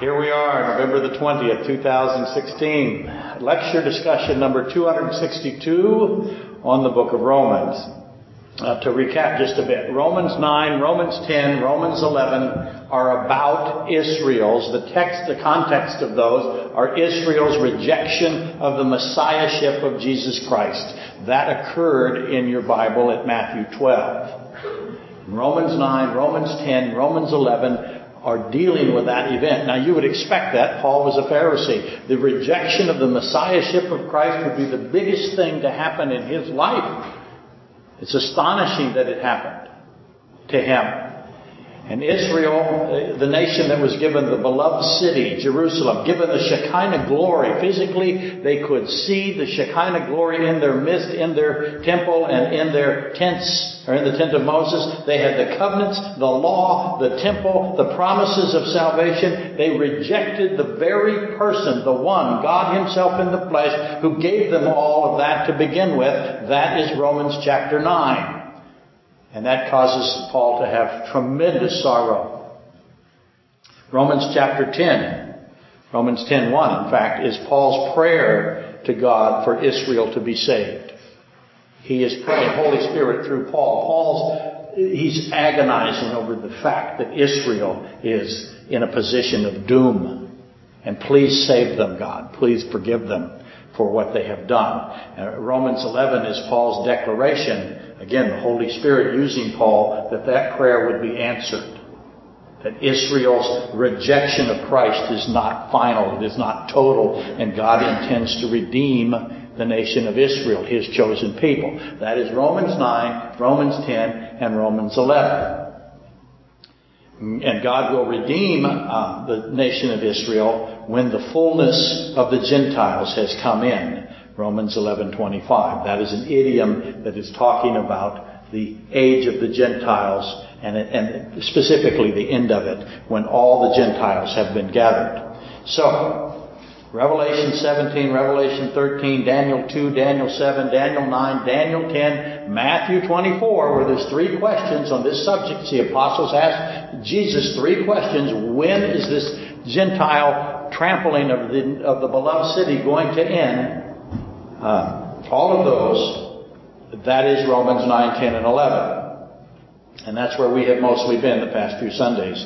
Here we are, November the 20th, 2016. Lecture discussion number 262 on the book of Romans. Uh, to recap just a bit, Romans 9, Romans 10, Romans 11 are about Israel's, the text, the context of those are Israel's rejection of the messiahship of Jesus Christ. That occurred in your Bible at Matthew 12. Romans 9, Romans 10, Romans 11 are dealing with that event. Now you would expect that. Paul was a Pharisee. The rejection of the Messiahship of Christ would be the biggest thing to happen in his life. It's astonishing that it happened to him. And Israel, uh, the nation that was given the beloved city, Jerusalem, given the Shekinah glory. Physically, they could see the Shekinah glory in their midst, in their temple, and in their tents, or in the tent of Moses. They had the covenants, the law, the temple, the promises of salvation. They rejected the very person, the one, God Himself in the flesh, who gave them all of that to begin with. That is Romans chapter 9. And that causes Paul to have tremendous sorrow. Romans chapter 10, Romans 10:1 in fact is Paul's prayer to God for Israel to be saved. He is praying Holy Spirit through Paul. Paul's he's agonizing over the fact that Israel is in a position of doom. And please save them, God. Please forgive them for what they have done. Uh, Romans 11 is Paul's declaration Again, the Holy Spirit using Paul that that prayer would be answered. That Israel's rejection of Christ is not final, it is not total, and God intends to redeem the nation of Israel, His chosen people. That is Romans 9, Romans 10, and Romans 11. And God will redeem uh, the nation of Israel when the fullness of the Gentiles has come in. Romans 11:25. That is an idiom that is talking about the age of the Gentiles and, and specifically the end of it when all the Gentiles have been gathered. So, Revelation 17, Revelation 13, Daniel 2, Daniel 7, Daniel 9, Daniel 10, Matthew 24, where there's three questions on this subject. The apostles asked Jesus three questions. When is this Gentile trampling of the, of the beloved city going to end? Uh, all of those, that is Romans 9, 10, and 11. And that's where we have mostly been the past few Sundays,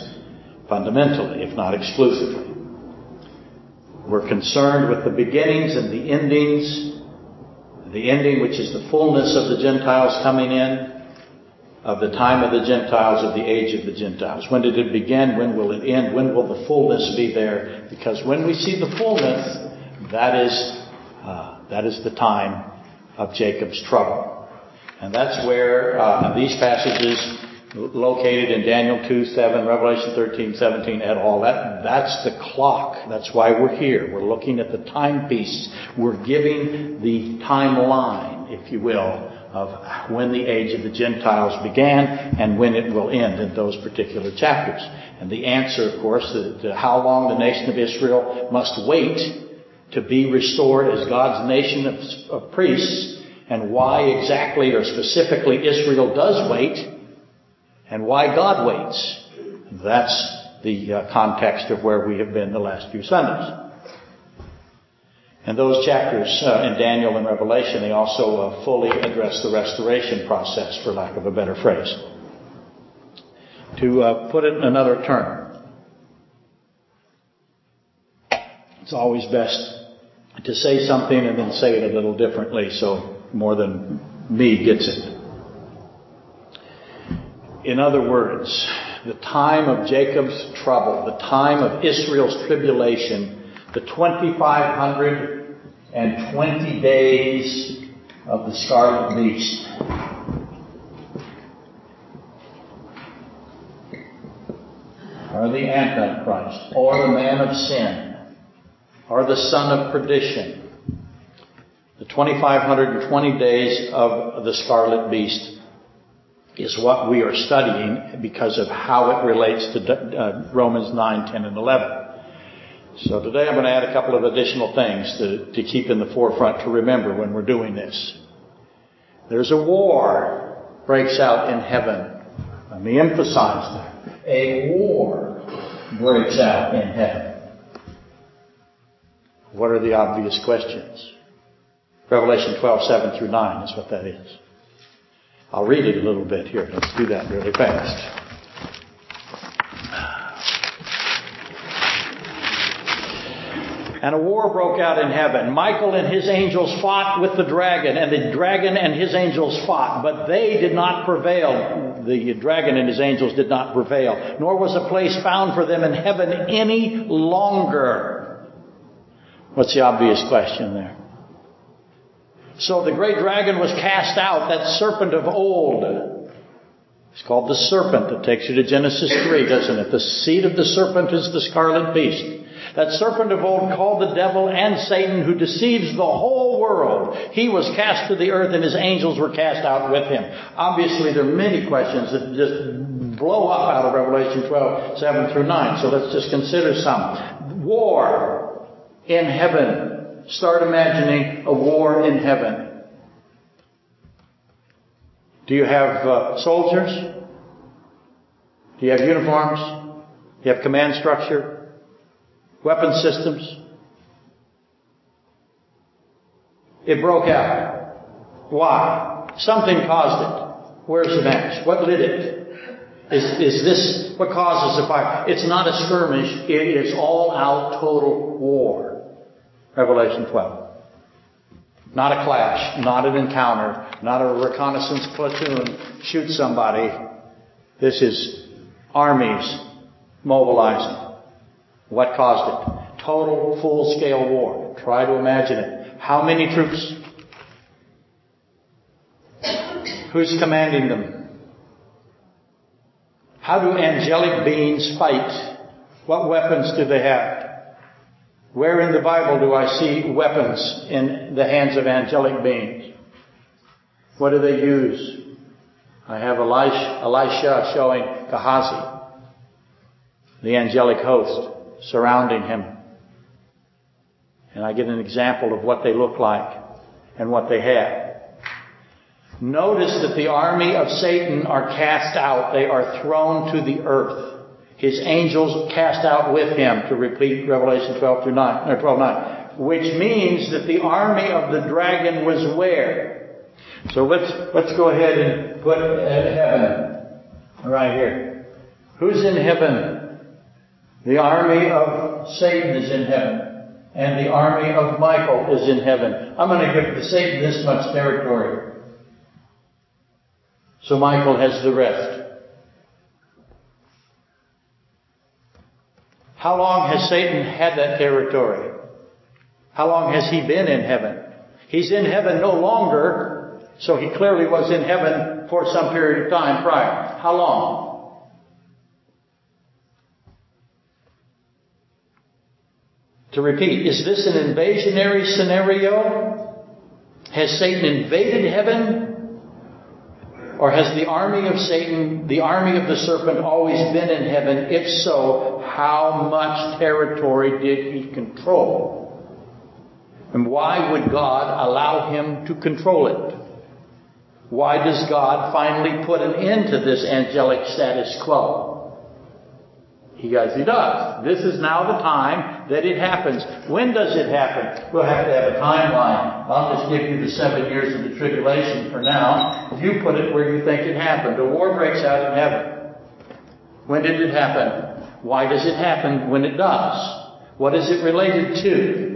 fundamentally, if not exclusively. We're concerned with the beginnings and the endings. The ending, which is the fullness of the Gentiles coming in, of the time of the Gentiles, of the age of the Gentiles. When did it begin? When will it end? When will the fullness be there? Because when we see the fullness, that is uh, that is the time of Jacob's trouble. And that's where uh, these passages located in Daniel 2, 7, Revelation 13, 17 et al. That, that's the clock. That's why we're here. We're looking at the timepiece. We're giving the timeline, if you will, of when the age of the Gentiles began and when it will end in those particular chapters. And the answer, of course, to, to how long the nation of Israel must wait to be restored as God's nation of, of priests and why exactly or specifically Israel does wait and why God waits. That's the uh, context of where we have been the last few Sundays. And those chapters uh, in Daniel and Revelation, they also uh, fully address the restoration process, for lack of a better phrase. To uh, put it in another term, it's always best to say something and then say it a little differently so more than me gets it. In other words, the time of Jacob's trouble, the time of Israel's tribulation, the 2520 days of the scarlet beast. Or the Antichrist, or the man of sin, or the son of perdition. The 2520 days of the scarlet beast is what we are studying because of how it relates to uh, Romans 9, 10, and 11. So today I'm going to add a couple of additional things to, to keep in the forefront to remember when we're doing this. There's a war breaks out in heaven. Let me emphasize that. A war breaks out in heaven. What are the obvious questions? Revelation 12, 7 through 9 is what that is. I'll read it a little bit here. Let's do that really fast. And a war broke out in heaven. Michael and his angels fought with the dragon, and the dragon and his angels fought, but they did not prevail. The dragon and his angels did not prevail, nor was a place found for them in heaven any longer. What's the obvious question there? So the great dragon was cast out, that serpent of old. It's called the serpent. That takes you to Genesis 3, doesn't it? The seed of the serpent is the scarlet beast. That serpent of old called the devil and Satan who deceives the whole world. He was cast to the earth and his angels were cast out with him. Obviously there are many questions that just blow up out of Revelation 12, 7 through 9. So let's just consider some. War in heaven. Start imagining a war in heaven. Do you have uh, soldiers? Do you have uniforms? Do you have command structure? Weapon systems. It broke out. Why? Something caused it. Where's the match? What lit it? Is, is this what causes the fire? It's not a skirmish. It is all out total war. Revelation 12. Not a clash, not an encounter, not a reconnaissance platoon shoot somebody. This is armies mobilizing. What caused it? Total full scale war. Try to imagine it. How many troops? Who's commanding them? How do angelic beings fight? What weapons do they have? Where in the Bible do I see weapons in the hands of angelic beings? What do they use? I have Elisha, Elisha showing Gehazi, the angelic host surrounding him. And I get an example of what they look like and what they have. Notice that the army of Satan are cast out. They are thrown to the earth. His angels cast out with him to repeat Revelation 12 through 9, or 12 9. Which means that the army of the dragon was where? So let's, let's go ahead and put uh, heaven right here. Who's in heaven? The army of Satan is in heaven, and the army of Michael is in heaven. I'm going to give Satan this much territory. So Michael has the rest. How long has Satan had that territory? How long has he been in heaven? He's in heaven no longer, so he clearly was in heaven for some period of time prior. How long? To repeat, is this an invasionary scenario? Has Satan invaded heaven? Or has the army of Satan, the army of the serpent, always been in heaven? If so, how much territory did he control? And why would God allow him to control it? Why does God finally put an end to this angelic status quo? He he does. This is now the time that it happens. When does it happen? We'll have to have a timeline. I'll just give you the seven years of the tribulation for now. You put it where you think it happened. A war breaks out in heaven. When did it happen? Why does it happen when it does? What is it related to?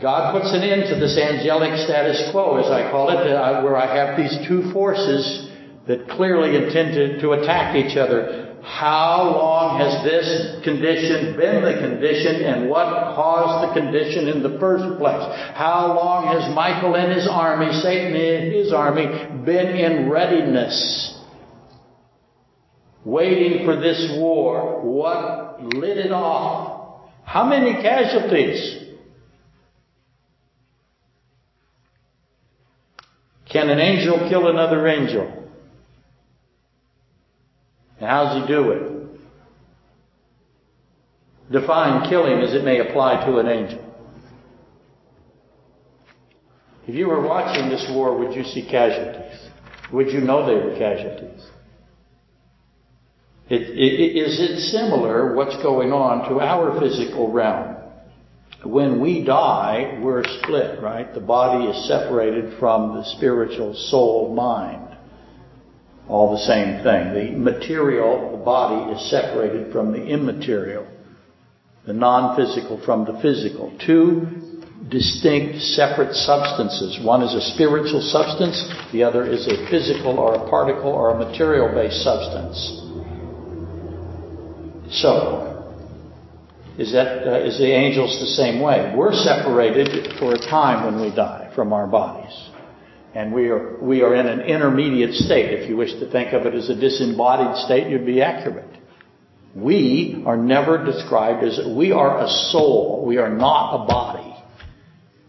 God puts an end to this angelic status quo, as I call it, uh, where I have these two forces that clearly intended to attack each other. How long has this condition been the condition and what caused the condition in the first place? How long has Michael and his army, Satan and his army, been in readiness? Waiting for this war. What lit it off? How many casualties? Can an angel kill another angel? How does he do it? Define killing as it may apply to an angel. If you were watching this war, would you see casualties? Would you know they were casualties? It, it, is it similar, what's going on, to our physical realm? when we die, we're split, right? The body is separated from the spiritual soul mind. All the same thing. The material, the body, is separated from the immaterial. The non-physical from the physical. Two distinct, separate substances. One is a spiritual substance, the other is a physical or a particle or a material based substance. So, is that uh, is the angels the same way? We're separated for a time when we die from our bodies. And we are, we are in an intermediate state. If you wish to think of it as a disembodied state, you'd be accurate. We are never described as, we are a soul. We are not a body.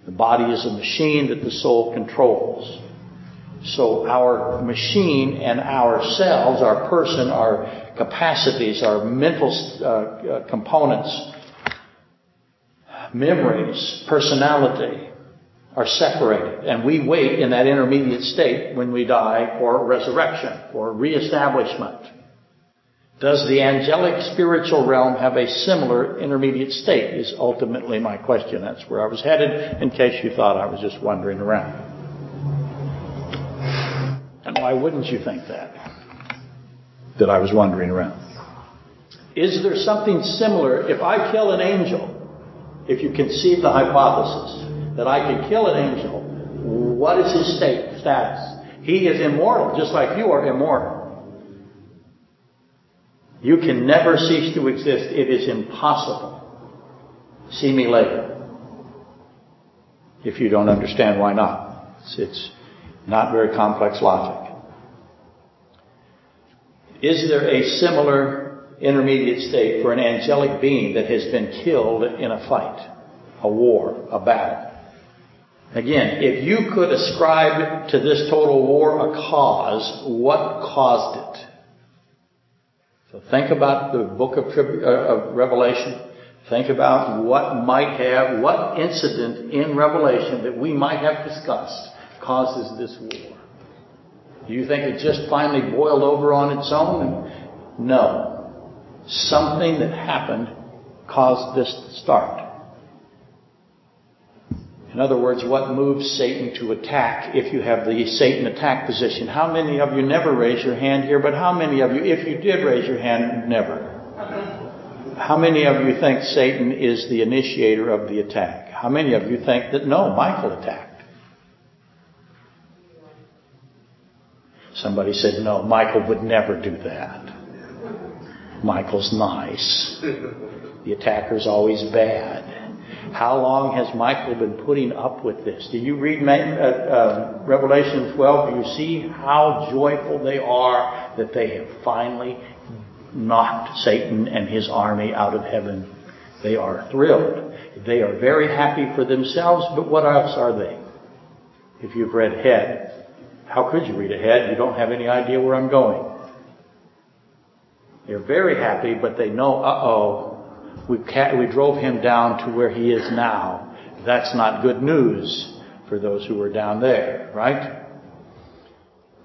The body is a machine that the soul controls. So our machine and ourselves, our person, our capacities, our mental uh, uh, components memories, personality are separated. And we wait in that intermediate state when we die for resurrection, for reestablishment. Does the angelic spiritual realm have a similar intermediate state is ultimately my question. That's where I was headed in case you thought I was just wandering around. And why wouldn't you think that? That I was wandering around. Is there something similar if I kill an angel? if you conceive the hypothesis that I can kill an angel, what is his state, status? He is immortal, just like you are immortal. You can never cease to exist. It is impossible. See me later. If you don't understand why not. It's, it's not very complex logic. Is there a similar intermediate state for an angelic being that has been killed in a fight, a war, a battle. Again, if you could ascribe to this total war a cause, what caused it? So think about the book of, uh, of Revelation. Think about what might have, what incident in Revelation that we might have discussed causes this war. Do you think it just finally boiled over on its own? No. Something that happened caused this to start. In other words, what moves Satan to attack if you have the Satan attack position? How many of you never raise your hand here, but how many of you, if you did raise your hand, never? How many of you think Satan is the initiator of the attack? How many of you think that no, Michael attacked? Somebody said, no, Michael would never do that. Michael's nice. The attacker's always bad. How long has Michael been putting up with this? Do you read uh, uh, Revelation 12? Do you see how joyful they are that they have finally knocked Satan and his army out of heaven? They are thrilled. They are very happy for themselves, but what else are they? If you've read ahead, how could you read ahead? You don't have any idea where I'm going. They're very happy, but they know, uh-oh, we, we drove him down to where he is now. That's not good news for those who were down there, right?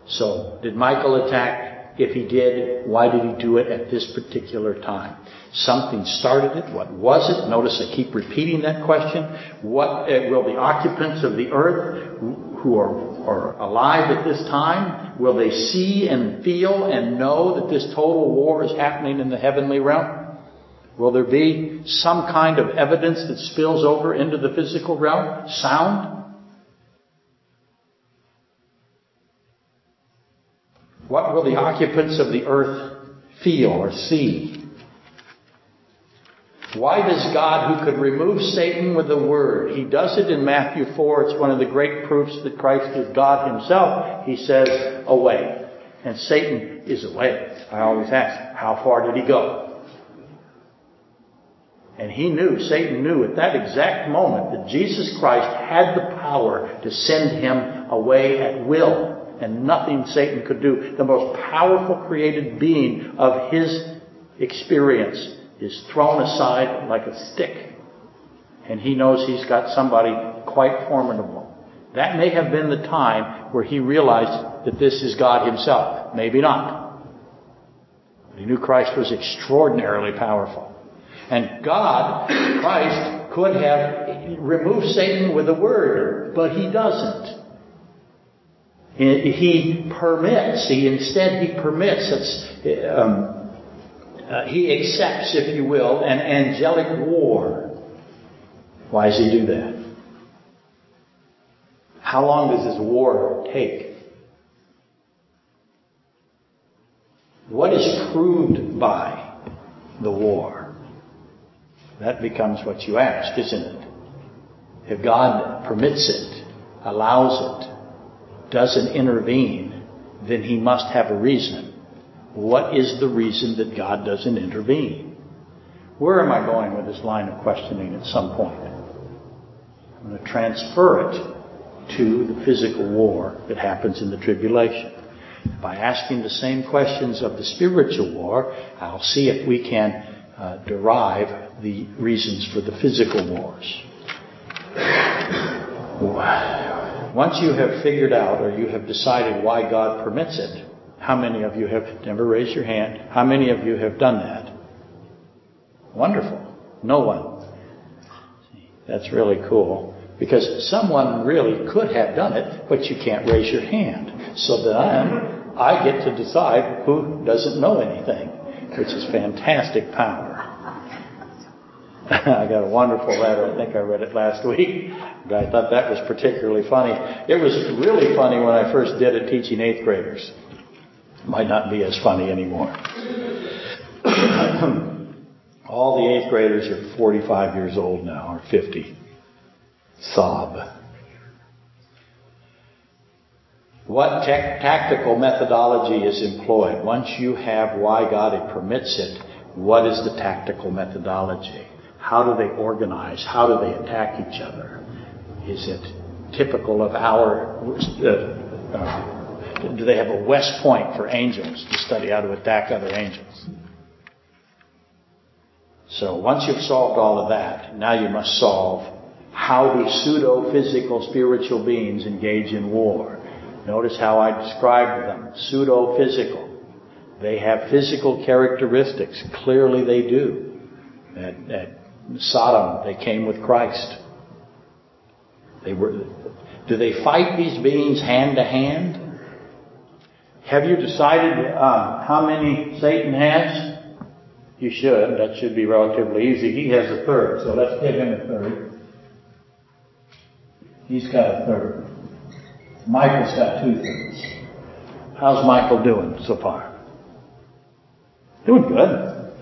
So, did Michael attack? If he did, why did he do it at this particular time? Something started it. What was it? Notice I keep repeating that question. What uh, will the occupants of the earth who are, are alive at this time, will they see and feel and know that this total war is happening in the heavenly realm? Will there be some kind of evidence that spills over into the physical realm? Sound? What will the occupants of the earth feel or see? Why does God, who could remove Satan with a word, he does it in Matthew 4. It's one of the great proofs that Christ is God himself. He says, away. And Satan is away. I always ask, how far did he go? And he knew, Satan knew at that exact moment that Jesus Christ had the power to send him away at will. And nothing Satan could do. The most powerful created being of his experience is thrown aside like a stick. And he knows he's got somebody quite formidable. That may have been the time where he realized that this is God himself. Maybe not. But he knew Christ was extraordinarily powerful. And God, Christ, could have removed Satan with a word, but he doesn't. He permits. He instead he permits. Um, uh, he accepts, if you will, an angelic war. Why does he do that? How long does this war take? What is proved by the war? That becomes what you ask, isn't it? If God permits it, allows it, doesn't intervene, then he must have a reason. What is the reason that God doesn't intervene? Where am I going with this line of questioning at some point? I'm going to transfer it to the physical war that happens in the tribulation. By asking the same questions of the spiritual war, I'll see if we can Uh, derive the reasons for the physical wars. Once you have figured out or you have decided why God permits it, how many of you have never raised your hand? How many of you have done that? Wonderful. No one. That's really cool. Because someone really could have done it, but you can't raise your hand. So then I get to decide who doesn't know anything, which is fantastic power. I got a wonderful letter. I think I read it last week. But I thought that was particularly funny. It was really funny when I first did it teaching eighth graders might not be as funny anymore. All the eighth graders are 45 years old now, or 50. Sob. What tactical methodology is employed? Once you have why God permits it, what is the tactical methodology? How do they organize? How do they attack each other? Is it typical of our uh, uh, do they have a West Point for angels to study how to attack other angels? So once you've solved all of that, now you must solve how these pseudo-physical spiritual beings engage in war. Notice how I described them. Pseudo-physical. They have physical characteristics. Clearly they do. At, at Sodom, they came with Christ. They were, do they fight these beings hand to hand? Have you decided uh, how many Satan has? You should. That should be relatively easy. He has a third, so let's give him a third. He's got a third. Michael's got two things. How's Michael doing so far? Doing good.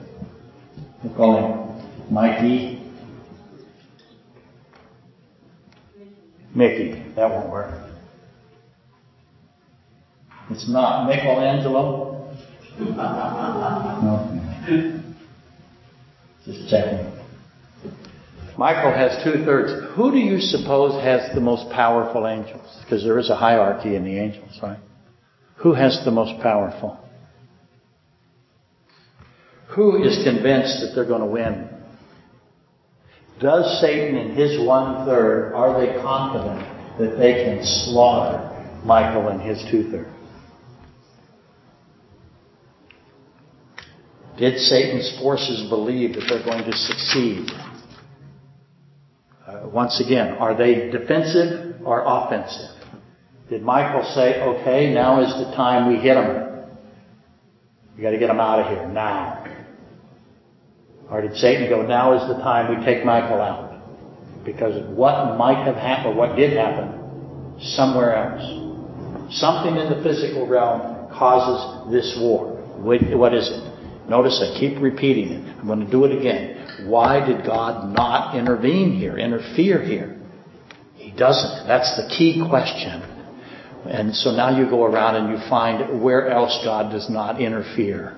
We call him Mikey. Mickey. That won't work. It's not Michelangelo. no. Just checking. Michael has two thirds. Who do you suppose has the most powerful angels? Because there is a hierarchy in the angels, right? Who has the most powerful? Who is convinced that they're going to win? Does Satan and his one third, are they confident that they can slaughter Michael and his two thirds? Did Satan's forces believe that they're going to succeed? Uh, once again, are they defensive or offensive? Did Michael say, okay, now is the time we hit them? We gotta get them out of here now. Or did Satan go, now is the time we take Michael out? Because what might have happened, what did happen, somewhere else. Something in the physical realm causes this war. What is it? Notice I keep repeating it. I'm going to do it again. Why did God not intervene here, interfere here? He doesn't. That's the key question. And so now you go around and you find where else God does not interfere.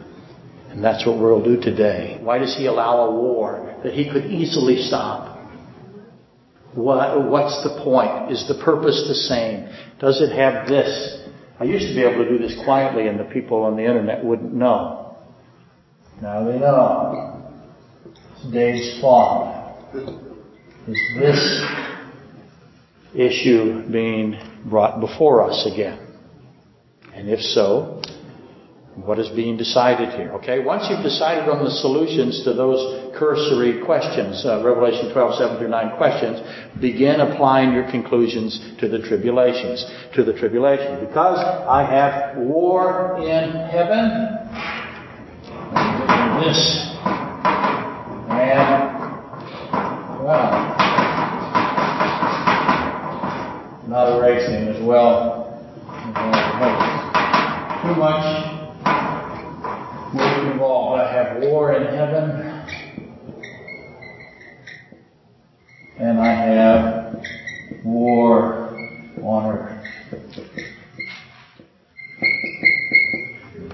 And that's what we'll do today. Why does He allow a war that He could easily stop? What, what's the point? Is the purpose the same? Does it have this? I used to be able to do this quietly and the people on the internet wouldn't know. Now they know. Today's fault. Is this issue being brought before us again? And if so, What is being decided here? Okay, once you've decided on the solutions to those cursory questions, uh, Revelation 12, 7 through 9 questions, begin applying your conclusions to the tribulations, to the tribulation. Because I have war in heaven, this, and, well, not erasing as well. Too much involved. I have war in heaven, and I have war on earth.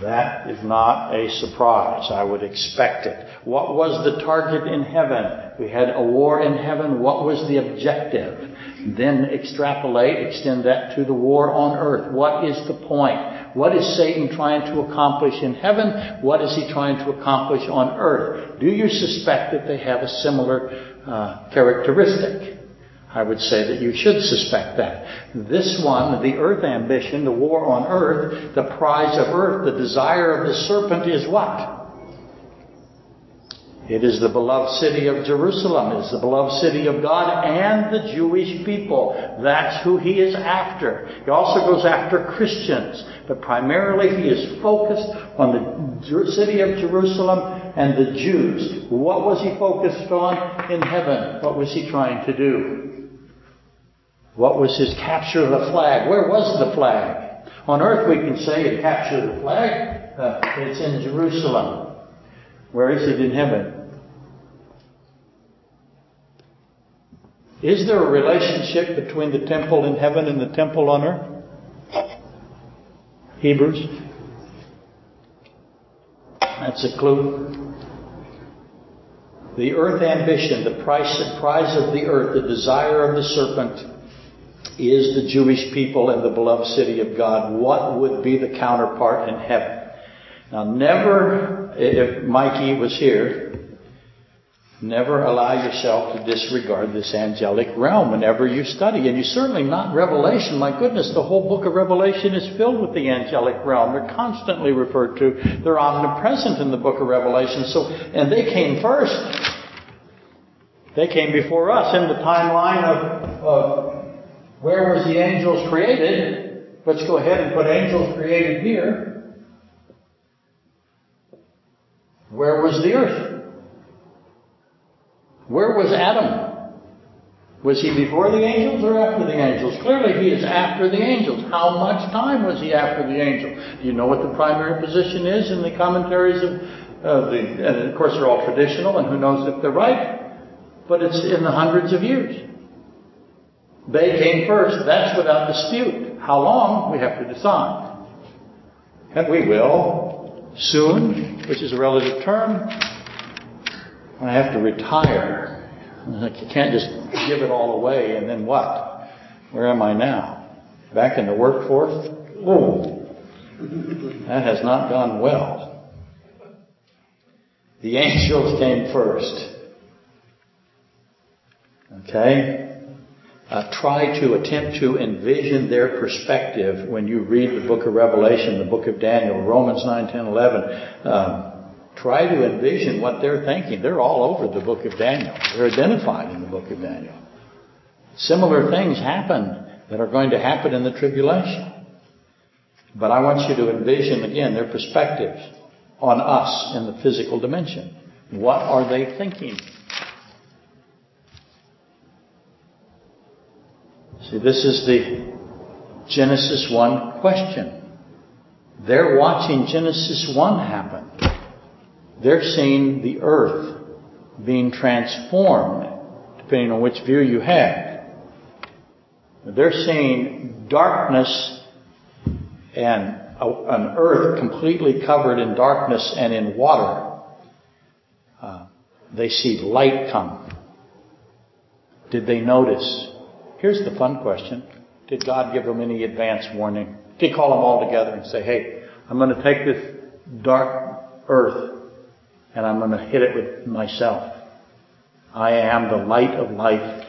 That is not a surprise. I would expect it. What was the target in heaven? We had a war in heaven. What was the objective? Then extrapolate, extend that to the war on earth. What is the point? What is Satan trying to accomplish in heaven? What is he trying to accomplish on earth? Do you suspect that they have a similar uh, characteristic? I would say that you should suspect that. This one, the earth ambition, the war on earth, the prize of earth, the desire of the serpent is what? It is the beloved city of Jerusalem. It is the beloved city of God and the Jewish people. That's who he is after. He also goes after Christians, but primarily he is focused on the city of Jerusalem and the Jews. What was he focused on in heaven? What was he trying to do? What was his capture of the flag? Where was the flag? On earth we can say it captured the flag. Uh, it's in Jerusalem. Where is it in heaven? Is there a relationship between the temple in heaven and the temple on earth? Hebrews? That's a clue. The earth ambition, the price and prize of the earth, the desire of the serpent is the Jewish people and the beloved city of God. What would be the counterpart in heaven? Now never, if Mikey was here, Never allow yourself to disregard this angelic realm whenever you study. And you certainly not Revelation. My goodness, the whole book of Revelation is filled with the angelic realm. They're constantly referred to. They're omnipresent in the book of Revelation. So, and they came first. They came before us in the timeline of, of where was the angels created. Let's go ahead and put angels created here. Where was the earth? Where was Adam? Was he before the angels or after the angels? Clearly he is after the angels. How much time was he after the angels? Do you know what the primary position is in the commentaries of uh, the, and of course they're all traditional and who knows if they're right, but it's in the hundreds of years. They came first, that's without dispute. How long, we have to decide. And we will soon, which is a relative term, I have to retire. I can't just give it all away and then what? Where am I now? Back in the workforce? Oh, that has not gone well. The angels came first. Okay? Uh, try to attempt to envision their perspective when you read the book of Revelation, the book of Daniel, Romans 9, 10, 11. Um, Try to envision what they're thinking. They're all over the book of Daniel. They're identified in the book of Daniel. Similar things happen that are going to happen in the tribulation. But I want you to envision again their perspective on us in the physical dimension. What are they thinking? See, this is the Genesis 1 question. They're watching Genesis 1 happen. They're seeing the earth being transformed, depending on which view you have. They're seeing darkness and an earth completely covered in darkness and in water. Uh, they see light come. Did they notice? Here's the fun question. Did God give them any advance warning? Did he call them all together and say, hey, I'm going to take this dark earth and I'm going to hit it with myself. I am the light of life,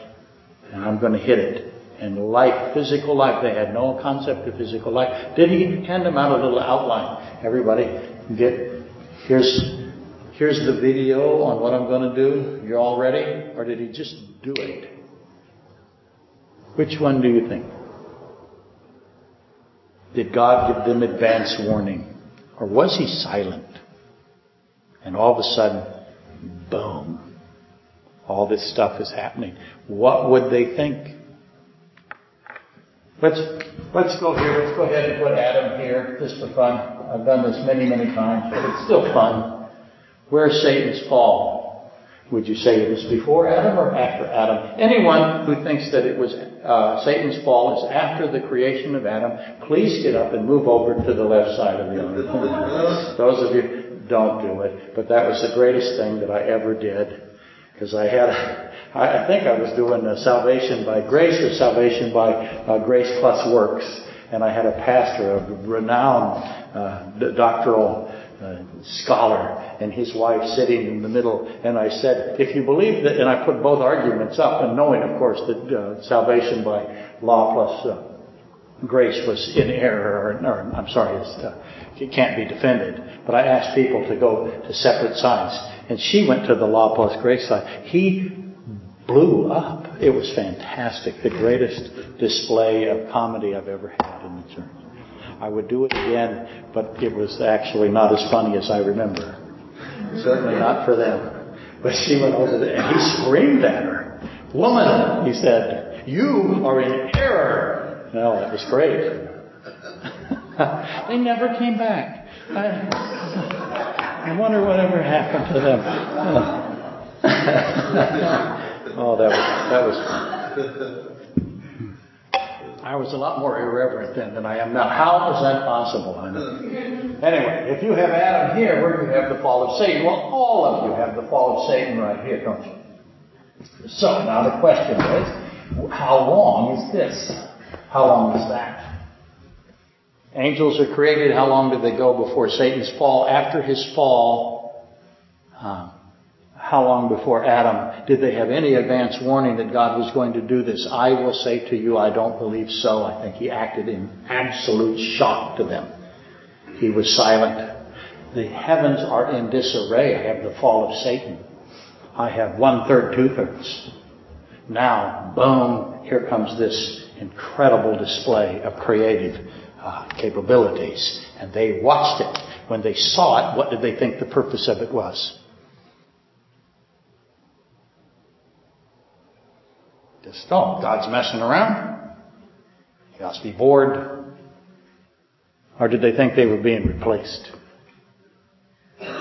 and I'm going to hit it. and life, physical life. They had no concept of physical life. Did he hand them out a little outline? Everybody, get here's here's the video on what I'm going to do. You're all ready? Or did he just do it? Which one do you think? Did God give them advance warning? Or was he silent? And all of a sudden, boom, all this stuff is happening. What would they think? Let's, let's go here. Let's go ahead and put Adam here just for fun. I've done this many, many times, but it's still fun. Where's Satan's fall? Would you say it was before Adam or after Adam? Anyone who thinks that it was uh, Satan's fall is after the creation of Adam, please get up and move over to the left side of the auditorium. Those of you don't do it, but that was the greatest thing that I ever did. Because I had, I think I was doing salvation by grace or salvation by uh, grace plus works, and I had a pastor, a renowned uh, doctoral uh, scholar, and his wife sitting in the middle, and I said, if you believe that, and I put both arguments up, and knowing, of course, that uh, salvation by law plus uh, grace was in error, or, or I'm sorry, uh, it can't be defended. But I asked people to go to separate sides. And she went to the law plus grace side. He blew up. It was fantastic. The greatest display of comedy I've ever had in the church. I would do it again, but it was actually not as funny as I remember. Certainly not for them. But she went over there and he screamed at her. Woman, he said, you are in error. No, that was great. they never came back. I, I wonder whatever happened to them. oh, that was that was. fun. I was a lot more irreverent then than I am now. How is that possible? Anyway, if you have Adam here, where do you have the fall of Satan? Well, all of you have the fall of Satan right here, don't you? So now the question is, how long is this? How long is that? Angels are created. How long did they go before Satan's fall? After his fall, uh, how long before Adam did they have any advance warning that God was going to do this? I will say to you, I don't believe so. I think he acted in absolute shock to them. He was silent. The heavens are in disarray. I have the fall of Satan. I have one third, two thirds. Now, boom, here comes this incredible display of creative Uh, capabilities. And they watched it. When they saw it, what did they think the purpose of it was? Just, oh, God's messing around. He must be bored. Or did they think they were being replaced?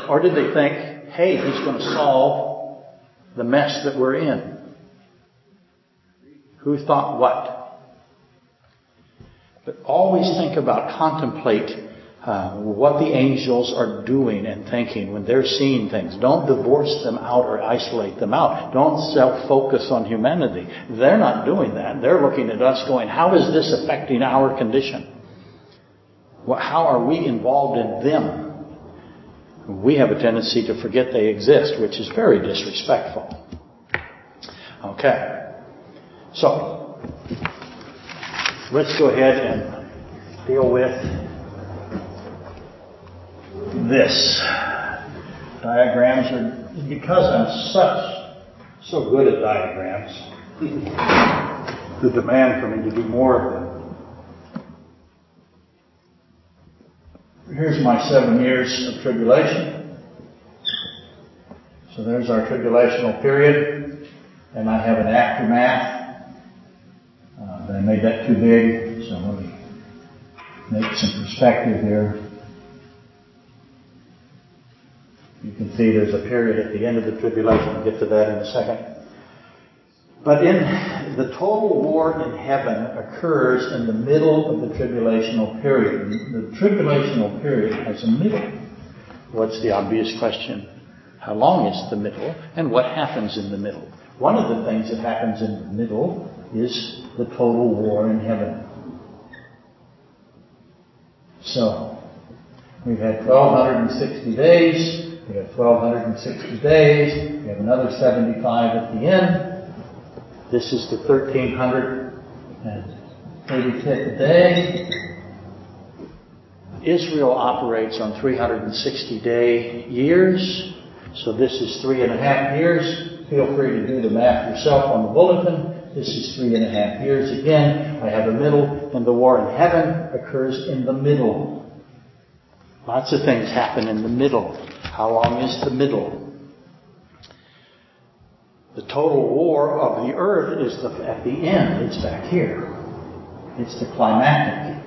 Or did they think, hey, he's going to solve the mess that we're in? Who thought what? But always think about, contemplate uh, what the angels are doing and thinking when they're seeing things. Don't divorce them out or isolate them out. Don't self-focus on humanity. They're not doing that. They're looking at us going, how is this affecting our condition? How are we involved in them? We have a tendency to forget they exist, which is very disrespectful. Okay. So, let's go ahead and deal with this. Diagrams are, because I'm such, so good at diagrams, the demand for me to do more of them. Here's my seven years of tribulation. So there's our tribulational period. And I have an aftermath I made that too big, so let me make some perspective here. You can see there's a period at the end of the tribulation. We'll get to that in a second. But in the total war in heaven occurs in the middle of the tribulational period. The tribulational period has a middle. What's the obvious question? How long is the middle? And what happens in the middle? One of the things that happens in the middle is the total war in heaven. So, we've had 1260 days, we have 1260 days, we have another 75 at the end. This is the 1300 and 85th day. Israel operates on 360 day years, so this is three and a half years. Feel free to do the math yourself on the bulletin. This is three and a half years. Again, I have a middle, and the war in heaven occurs in the middle. Lots of things happen in the middle. How long is the middle? The total war of the earth is the, at the end. It's back here. It's the climactic.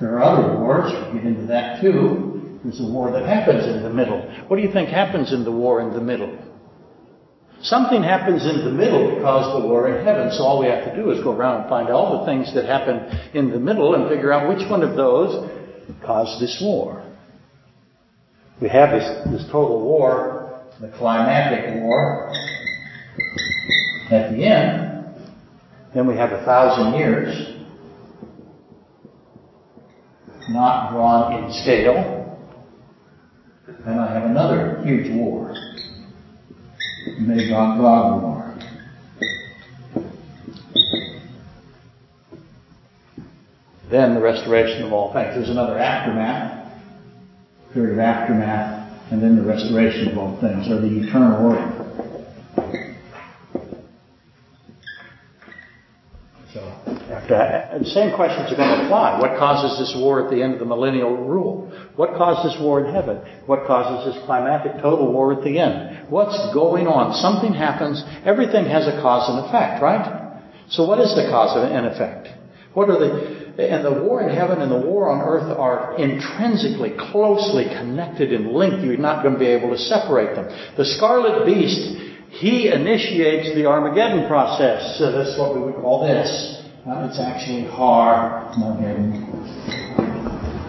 There are other wars. we get into that too. There's a war that happens in the middle. What do you think happens in the war in the middle? Something happens in the middle to cause the war in heaven, so all we have to do is go around and find all the things that happen in the middle and figure out which one of those caused this war. We have this, this total war, the climactic war, at the end. Then we have a thousand years, not drawn in scale. And I have another huge war. Magog Gog War. Then the restoration of all things. There's another aftermath, period of aftermath, and then the restoration of all things, or the eternal order. The same questions are going to apply. What causes this war at the end of the millennial rule? What caused this war in heaven? What causes this climatic total war at the end? What's going on? Something happens. Everything has a cause and effect, right? So what is the cause and effect? What are the, and the war in heaven and the war on earth are intrinsically, closely connected and linked. You're not going to be able to separate them. The scarlet beast, he initiates the Armageddon process. So that's what we would call this. It's actually Har Armageddon.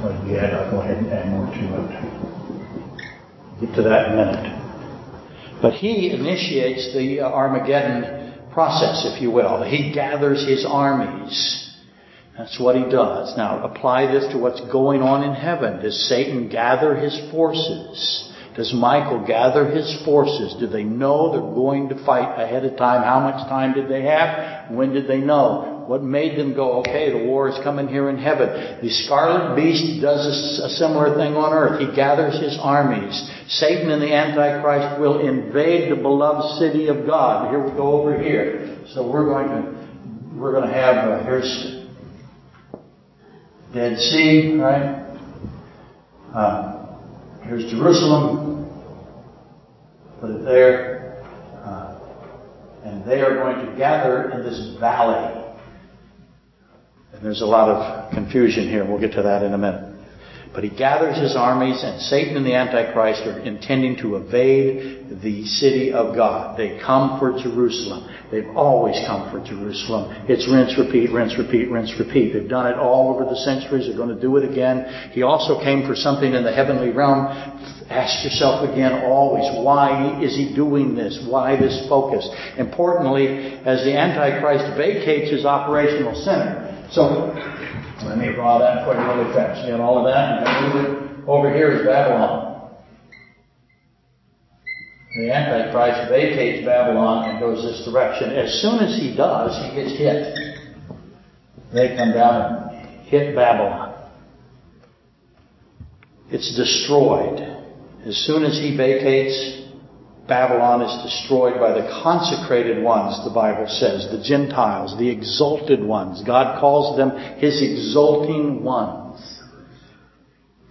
But yet, I'll go ahead and add more to it. Get to that in a minute. But he initiates the uh, Armageddon process, if you will. He gathers his armies. That's what he does. Now, apply this to what's going on in heaven. Does Satan gather his forces? Does Michael gather his forces? Do they know they're going to fight ahead of time? How much time did they have? When did they know? What made them go, okay, the war is coming here in heaven? The scarlet beast does a, a similar thing on earth. He gathers his armies. Satan and the Antichrist will invade the beloved city of God. Here we go over here. So we're going to, we're going to have, uh, here's Dead Sea, right? Uh, here's Jerusalem. Put it there. Uh, and they are going to gather in this valley. And there's a lot of confusion here. We'll get to that in a minute. But he gathers his armies, and Satan and the Antichrist are intending to evade the city of God. They come for Jerusalem. They've always come for Jerusalem. It's rinse, repeat, rinse, repeat, rinse, repeat. They've done it all over the centuries. They're going to do it again. He also came for something in the heavenly realm. Ask yourself again always, why is he doing this? Why this focus? Importantly, as the Antichrist vacates his operational center. So, let me draw that for you really fast. You got all of that? Over here is Babylon. The Antichrist vacates Babylon and goes this direction. As soon as he does, he gets hit. They come down and hit Babylon. It's destroyed. As soon as he vacates, Babylon is destroyed by the consecrated ones, the Bible says, the Gentiles, the exalted ones. God calls them His exalting ones.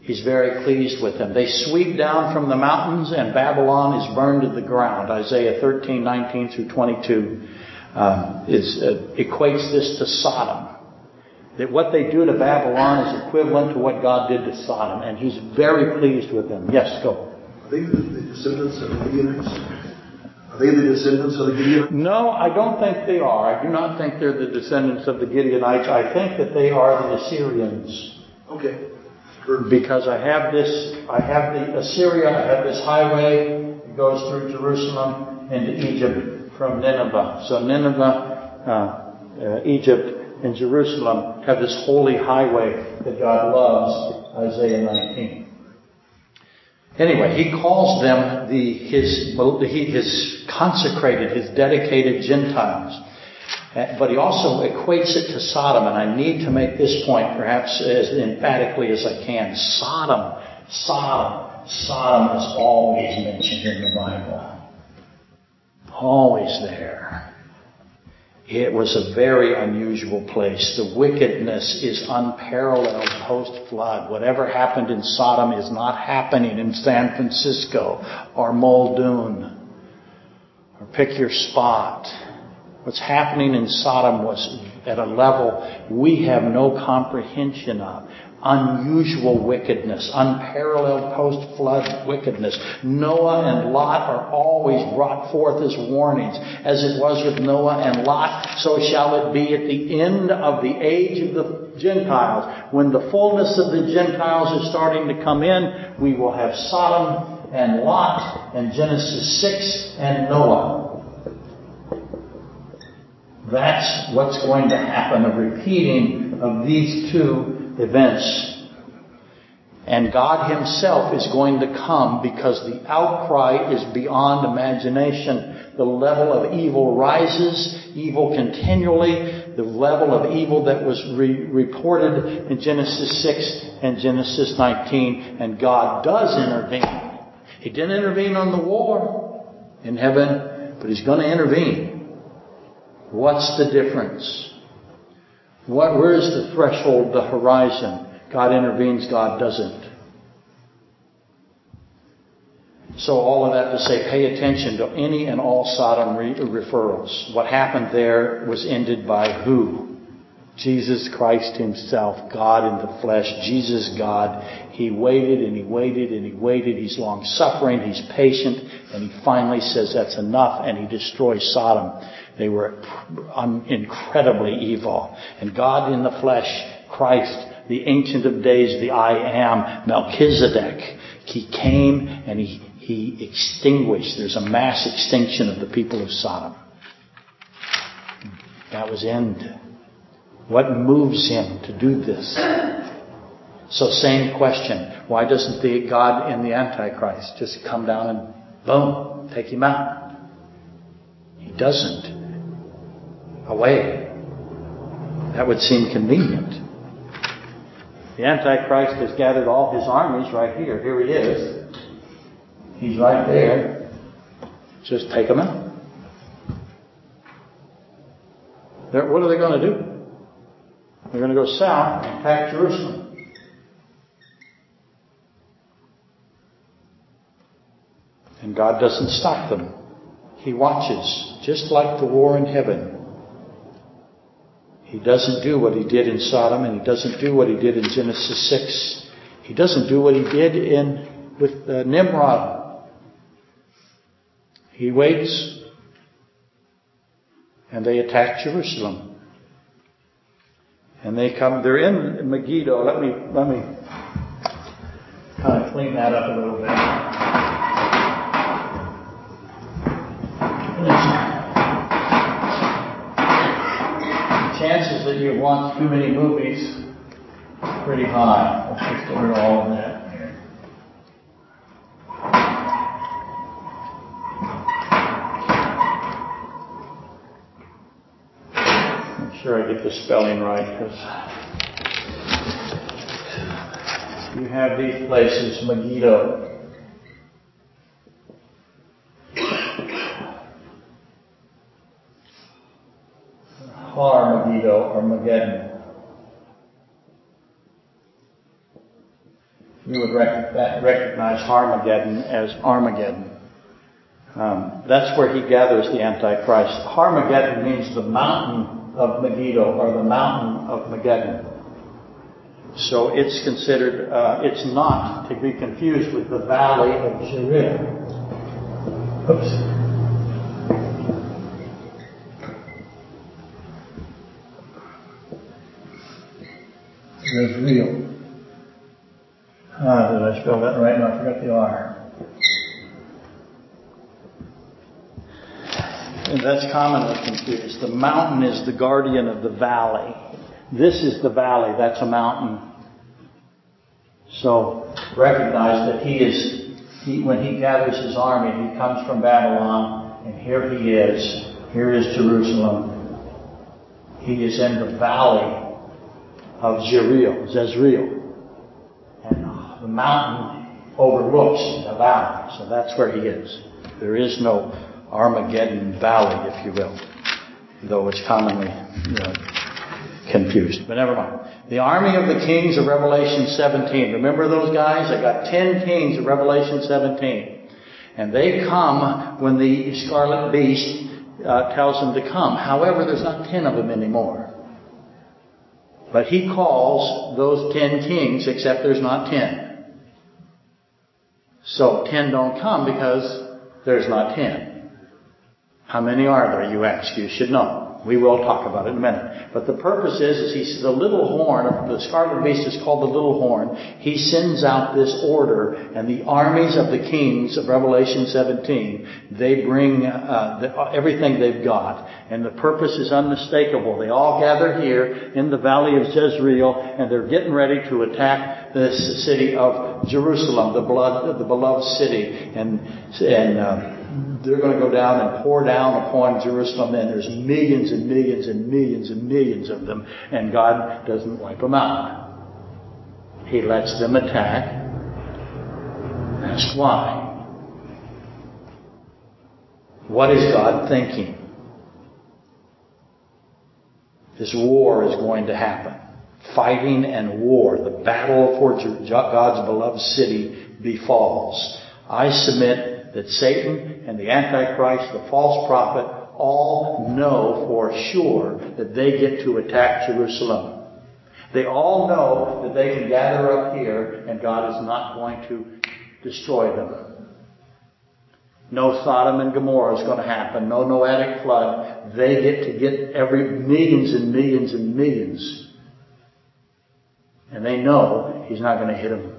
He's very pleased with them. They sweep down from the mountains and Babylon is burned to the ground. Isaiah 13, 19 through 22 uh, is, uh, equates this to Sodom. That what they do to Babylon is equivalent to what God did to Sodom, and He's very pleased with them. Yes, go. Are they the, descendants of the Gideonites? Are they the descendants of the Gideonites? No, I don't think they are. I do not think they're the descendants of the Gideonites. I think that they are the Assyrians. Okay. Because I have this, I have the Assyria, I have this highway that goes through Jerusalem into Egypt from Nineveh. So Nineveh, uh, uh, Egypt, and Jerusalem have this holy highway that God loves, Isaiah 19. Anyway, he calls them the, his, his consecrated, his dedicated Gentiles. Uh, but he also equates it to Sodom, and I need to make this point perhaps as emphatically as I can. Sodom, Sodom, Sodom is always mentioned in the Bible. Always there. It was a very unusual place. The wickedness is unparalleled post flood. Whatever happened in Sodom is not happening in San Francisco or Muldoon. Or pick your spot. What's happening in Sodom was at a level we have no comprehension of unusual wickedness, unparalleled post-flood wickedness. Noah and Lot are always brought forth as warnings. As it was with Noah and Lot, so shall it be at the end of the age of the Gentiles. When the fullness of the Gentiles is starting to come in, we will have Sodom and Lot and Genesis 6 and Noah. That's what's going to happen, a repeating of these two events. And God Himself is going to come because the outcry is beyond imagination. The level of evil rises, evil continually. The level of evil that was re- reported in Genesis 6 and Genesis 19. And God does intervene. He didn't intervene on the war in heaven, but He's going to intervene. What's the difference? What, where is the threshold, the horizon? God intervenes, God doesn't. So all of that to say, pay attention to any and all Sodom re- referrals. What happened there was ended by who? Jesus Christ Himself, God in the flesh, Jesus God. He waited and He waited and He waited. He's long suffering, He's patient, and He finally says that's enough and He destroys Sodom. They were um, incredibly evil. And God in the flesh, Christ, the Ancient of Days, the I Am, Melchizedek, He came and He, he extinguished. There's a mass extinction of the people of Sodom. That was end. What moves him to do this? So same question. Why doesn't the God in the Antichrist just come down and boom, take him out? He doesn't away. That would seem convenient. The Antichrist has gathered all his armies right here. Here he is. He's right there. Just take him out. They're, what are they going to do? They're going to go south and attack Jerusalem. And God doesn't stop them. He watches, just like the war in heaven. He doesn't do what he did in Sodom and he doesn't do what he did in Genesis 6. He doesn't do what he did in with uh, Nimrod. He waits and they attack Jerusalem. And they come, they're in Megiddo. Let me, let me kind of clean that up a little bit. That you watch too many movies pretty high. Let's just rid all of that. Make sure I get the spelling right because you have these places, Megiddo. Har Megiddo or Mageddon. You would recognize Harmageddon as Armageddon. Um, that's where he gathers the Antichrist. Harmageddon means the mountain of Megiddo or the mountain of Mageddon. So it's considered, uh, it's not to be confused with the valley of Jezreel. Oops. Is real. Ah, did I spell that right? No, I forgot the R. And that's commonly confused. The mountain is the guardian of the valley. This is the valley, that's a mountain. So recognize that he is, he, when he gathers his army, he comes from Babylon, and here he is. Here is Jerusalem. He is in the valley of Jezreel, Jezreel. And the mountain overlooks the valley. So that's where he is. There is no Armageddon Valley, if you will, though it's commonly you know, confused. But never mind. The army of the kings of Revelation 17. Remember those guys? I got 10 kings of Revelation 17. And they come when the scarlet beast uh, tells them to come. However, there's not 10 of them anymore. But he calls those 10 kings, except there's not 10. So 10 don't come because there's not 10. How many are there, you ask? You should know. We will talk about it in a minute. But the purpose is, is says, the little horn, the scarlet beast is called the little horn. He sends out this order, and the armies of the kings of Revelation 17, they bring uh, the, everything they've got, and the purpose is unmistakable. They all gather here in the valley of Jezreel, and they're getting ready to attack this city of Jerusalem, the blood, the beloved city, and and. Uh, they're going to go down and pour down upon Jerusalem, and there's millions and millions and millions and millions of them, and God doesn't wipe them out. He lets them attack. That's why. What is God thinking? This war is going to happen. Fighting and war, the battle for God's beloved city befalls. I submit that Satan and the Antichrist, the false prophet, all know for sure that they get to attack Jerusalem. They all know that they can gather up here and God is not going to destroy them. No Sodom and Gomorrah is going to happen. No Noetic flood. They get to get every millions and millions and millions. And they know he's not going to hit them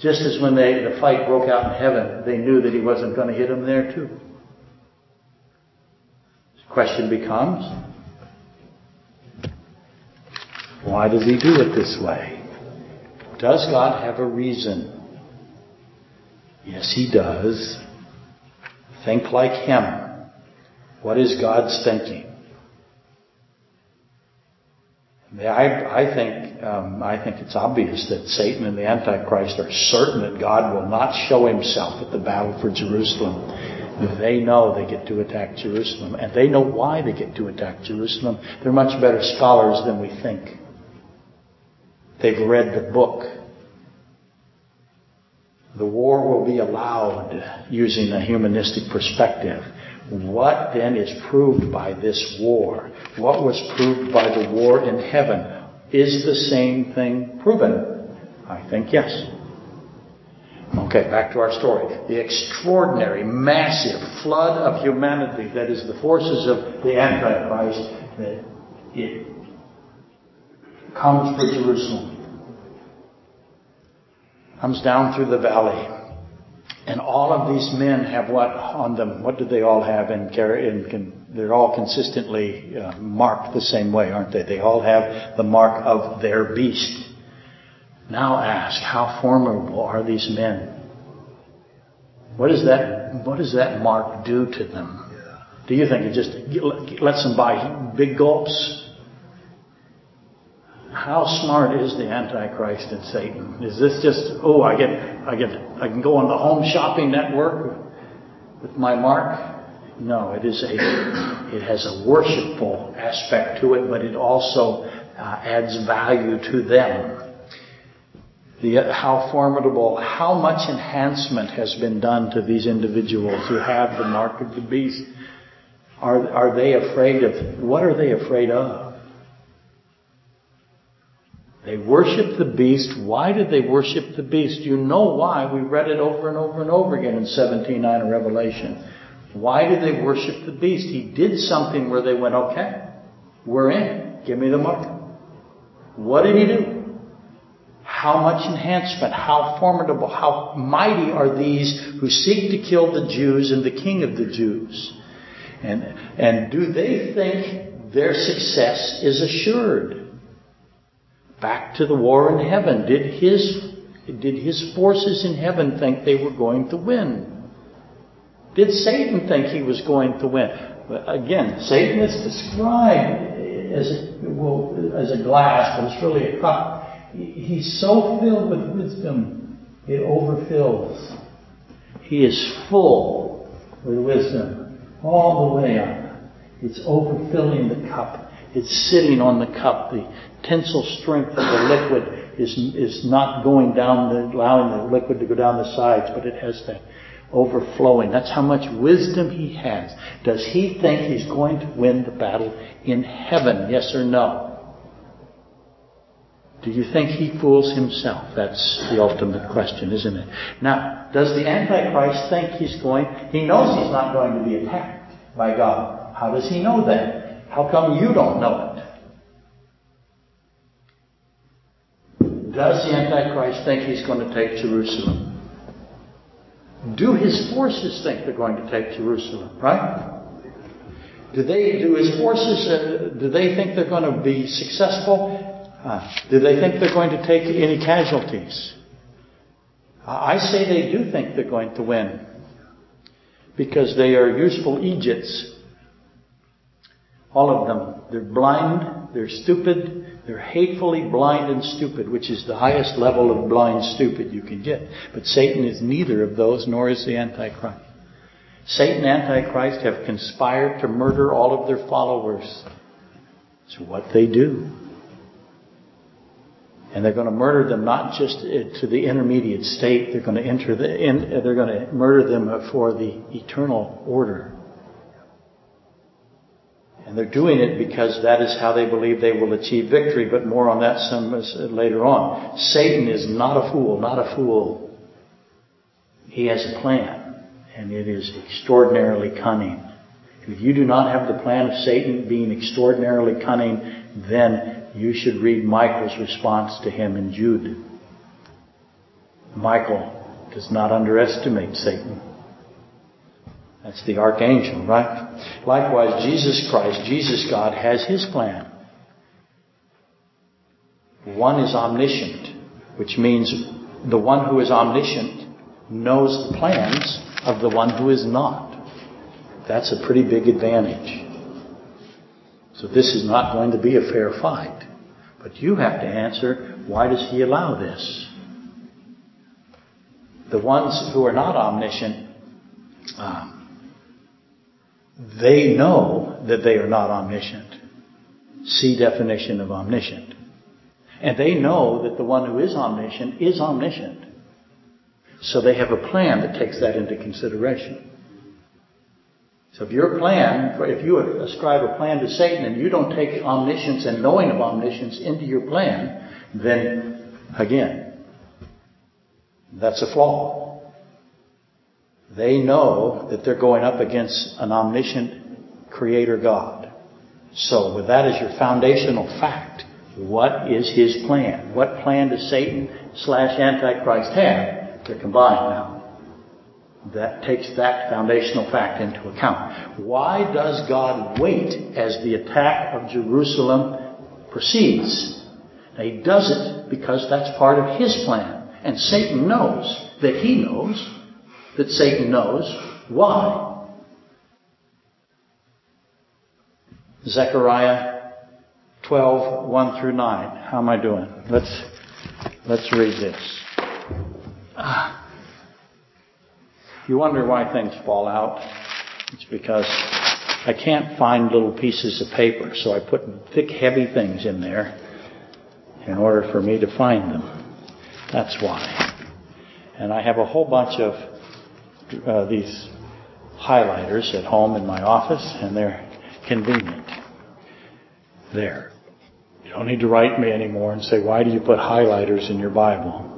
just as when they, the fight broke out in heaven, they knew that he wasn't going to hit them there too. The question becomes, why does he do it this way? Does God have a reason? Yes, he does. Think like him. What is God's thinking? I, I think um, I think it's obvious that Satan and the Antichrist are certain that God will not show Himself at the battle for Jerusalem. They know they get to attack Jerusalem, and they know why they get to attack Jerusalem. They're much better scholars than we think. They've read the book. The war will be allowed using a humanistic perspective. What then is proved by this war? What was proved by the war in heaven? Is the same thing proven? I think yes. Okay, back to our story. The extraordinary, massive flood of humanity that is the forces of the Antichrist, that it comes for Jerusalem. Comes down through the valley and all of these men have what on them? What do they all have? And they're all consistently uh, marked the same way, aren't they? They all have the mark of their beast. Now ask, how formidable are these men? What does that, what does that mark do to them? Do you think it just lets them buy big gulps? How smart is the Antichrist and Satan? Is this just, oh, I get, I get, I can go on the home shopping network with my mark? No, it is a, it has a worshipful aspect to it, but it also uh, adds value to them. The, how formidable, how much enhancement has been done to these individuals who have the mark of the beast. Are, are they afraid of, what are they afraid of? They worship the beast. Why did they worship the beast? You know why. We read it over and over and over again in 17.9 of Revelation. Why did they worship the beast? He did something where they went, okay, we're in. Give me the mark. What did he do? How much enhancement, how formidable, how mighty are these who seek to kill the Jews and the King of the Jews? And, and do they think their success is assured? back to the war in heaven. Did his, did his forces in heaven think they were going to win? Did Satan think he was going to win? Again, Satan is described as a, well, as a glass, but it's really a cup. He's so filled with wisdom, it overfills. He is full with wisdom all the way up. It's overfilling the cup. It's sitting on the cup. The tensile strength of the liquid is, is not going down, the, allowing the liquid to go down the sides, but it has that overflowing. That's how much wisdom he has. Does he think he's going to win the battle in heaven? Yes or no? Do you think he fools himself? That's the ultimate question, isn't it? Now, does the Antichrist think he's going, he knows he's not going to be attacked by God. How does he know that? How come you don't know it? Does the Antichrist think he's going to take Jerusalem? Do his forces think they're going to take Jerusalem? Right? Do they? Do his forces? Uh, do they think they're going to be successful? Uh, do they think they're going to take any casualties? I say they do think they're going to win because they are useful idiots. All of them. They're blind, they're stupid, they're hatefully blind and stupid, which is the highest level of blind stupid you can get. But Satan is neither of those, nor is the Antichrist. Satan and Antichrist have conspired to murder all of their followers. It's what they do. And they're going to murder them not just uh, to the intermediate state, they're going to enter the, uh, they're going to murder them for the eternal order. And they're doing it because that is how they believe they will achieve victory, but more on that some uh, later on. Satan is not a fool, not a fool. He has a plan, and it is extraordinarily cunning. If you do not have the plan of Satan being extraordinarily cunning, then you should read Michael's response to him in Jude. Michael does not underestimate Satan. That's the archangel, right? Likewise, Jesus Christ, Jesus God, has his plan. One is omniscient, which means the one who is omniscient knows the plans of the one who is not. That's a pretty big advantage. So this is not going to be a fair fight. But you have to answer, why does he allow this? The ones who are not omniscient, um, they know that they are not omniscient. See definition of omniscient. And they know that the one who is omniscient is omniscient. So they have a plan that takes that into consideration. So if your plan, if you ascribe a plan to Satan and you don't take omniscience and knowing of omniscience into your plan, then again, that's a flaw. They know that they're going up against an omniscient creator God. So with that as your foundational fact, what is his plan? What plan does Satan slash Antichrist have? They're combined now. That takes that foundational fact into account. Why does God wait as the attack of Jerusalem proceeds? Now, he does it because that's part of his plan. And Satan knows that he knows that Satan knows. Why? Zechariah 12, 1 through 9. How am I doing? Let's, let's read this. Ah. You wonder why things fall out? It's because I can't find little pieces of paper, so I put thick, heavy things in there in order for me to find them. That's why. And I have a whole bunch of uh, these highlighters at home in my office, and they're convenient. There. You don't need to write me anymore and say, why do you put highlighters in your Bible?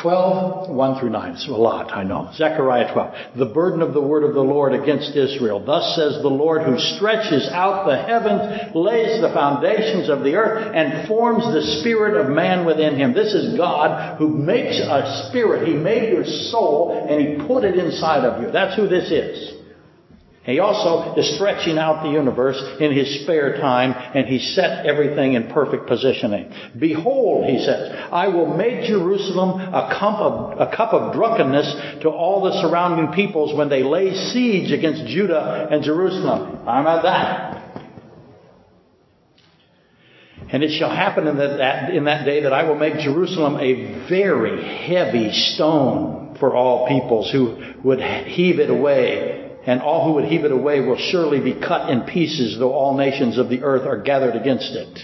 12, 1 through 9. It's a lot, I know. Zechariah 12. The burden of the word of the Lord against Israel. Thus says the Lord who stretches out the heavens, lays the foundations of the earth, and forms the spirit of man within him. This is God who makes a spirit. He made your soul and He put it inside of you. That's who this is. He also is stretching out the universe in his spare time and he set everything in perfect positioning. Behold, he says, I will make Jerusalem a cup of, a cup of drunkenness to all the surrounding peoples when they lay siege against Judah and Jerusalem. I'm at that? And it shall happen in that, in that day that I will make Jerusalem a very heavy stone for all peoples who would heave it away and all who would heave it away will surely be cut in pieces, though all nations of the earth are gathered against it.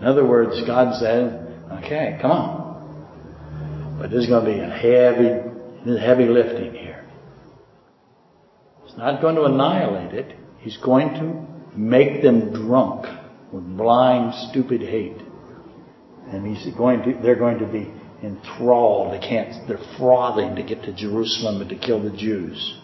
In other words, God said, okay, come on. But there's going to be a heavy, heavy lifting here. He's not going to annihilate it. He's going to make them drunk with blind, stupid hate. And he's going to, they're going to be enthralled. They can't, they're frothing to get to Jerusalem and to kill the Jews.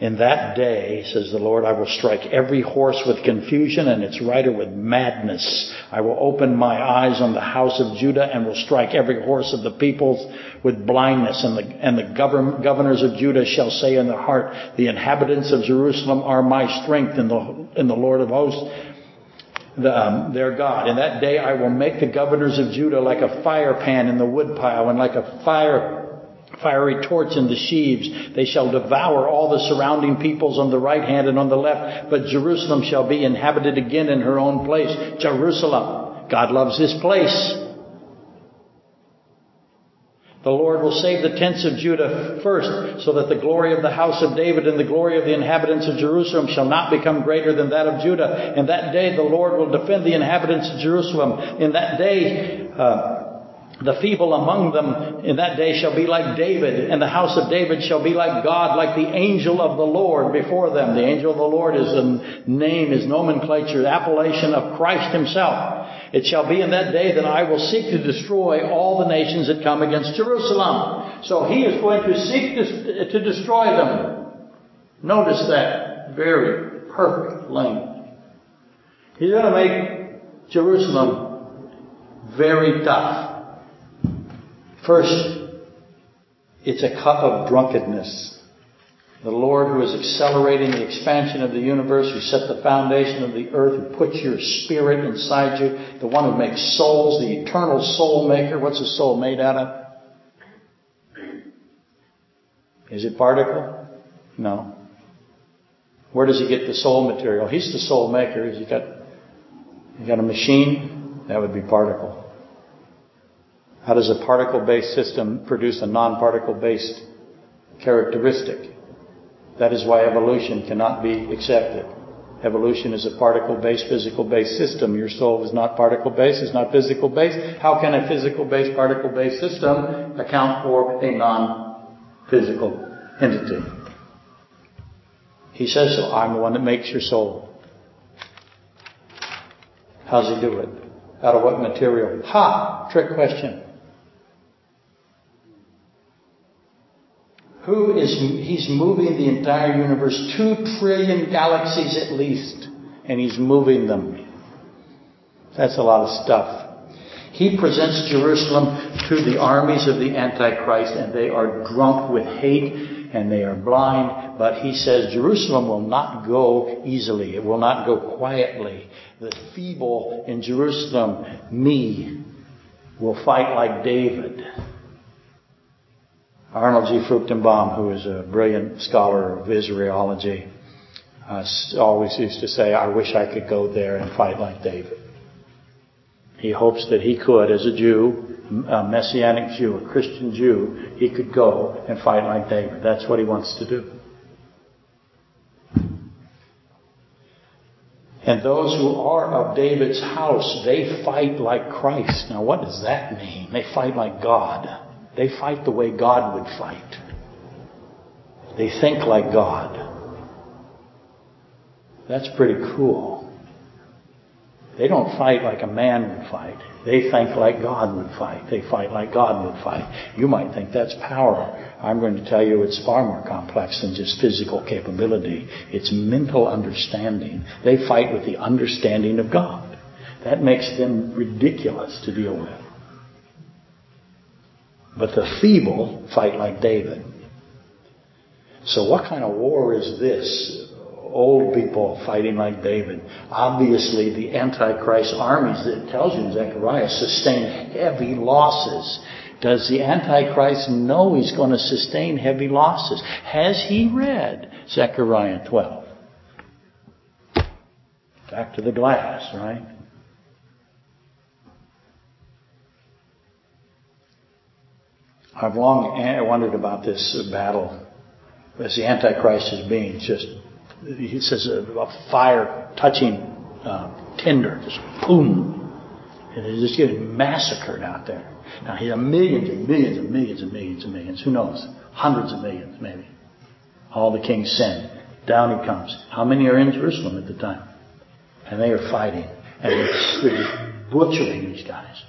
In that day, says the Lord, I will strike every horse with confusion and its rider with madness. I will open my eyes on the house of Judah and will strike every horse of the peoples with blindness. And the, and the govern, governors of Judah shall say in their heart, the inhabitants of Jerusalem are my strength in the, in the Lord of hosts. The, um, their God. In that day I will make the governors of Judah like a fire pan in the woodpile and like a fire fiery torch in the sheaves. They shall devour all the surrounding peoples on the right hand and on the left, but Jerusalem shall be inhabited again in her own place. Jerusalem. God loves this place. The Lord will save the tents of Judah first, so that the glory of the house of David and the glory of the inhabitants of Jerusalem shall not become greater than that of Judah. In that day the Lord will defend the inhabitants of Jerusalem. In that day, uh, the feeble among them in that day shall be like David, and the house of David shall be like God, like the angel of the Lord before them. The angel of the Lord is a name, is nomenclature, appellation of Christ himself. It shall be in that day that I will seek to destroy all the nations that come against Jerusalem. So he is going to seek to destroy them. Notice that very perfect language. He's going to make Jerusalem very tough. First, it's a cup of drunkenness. The Lord who is accelerating the expansion of the universe, who set the foundation of the earth, who puts your spirit inside you, the one who makes souls, the eternal soul maker. What's a soul made out of? Is it particle? No. Where does he get the soul material? He's the soul maker. He's he got, he got a machine? That would be particle. How does a particle-based system produce a non-particle-based characteristic? That is why evolution cannot be accepted. Evolution is a particle-based, physical-based system. Your soul is not particle-based, it's not physical-based. How can a physical-based, particle-based system account for a non-physical entity? He says so. I'm the one that makes your soul. How's he do it? Out of what material? Ha! Trick question. Who is, he's moving the entire universe, two trillion galaxies at least, and he's moving them. That's a lot of stuff. He presents Jerusalem to the armies of the Antichrist, and they are drunk with hate and they are blind. But he says Jerusalem will not go easily. It will not go quietly. The feeble in Jerusalem, me, will fight like David. Arnold G. Fruchtenbaum, who is a brilliant scholar of Israelology, uh, always used to say, I wish I could go there and fight like David. He hopes that he could, as a Jew, a Messianic Jew, a Christian Jew, he could go and fight like David. That's what he wants to do. And those who are of David's house, they fight like Christ. Now what does that mean? They fight like God. They fight the way God would fight. They think like God. That's pretty cool. They don't fight like a man would fight. They think like God would fight. They fight like God would fight. You might think that's power. I'm going to tell you it's far more complex than just physical capability. It's mental understanding. They fight with the understanding of God. That makes them ridiculous to deal with. But the feeble fight like David. So what kind of war is this? Old people fighting like David. Obviously, the Antichrist armies that tells you in Zechariah sustain heavy losses. Does the Antichrist know he's going to sustain heavy losses? Has he read Zechariah 12? Back to the glass, right? I've long wondered about this battle as the Antichrist is being just, he says, a, fire touching uh, tinder, just boom. And they're just getting massacred out there. Now, he has millions and millions and millions and millions and millions. Who knows? Hundreds of millions, maybe. All the kings send. Down he comes. How many are in Jerusalem at the time? And they are fighting. And they're butchering these guys.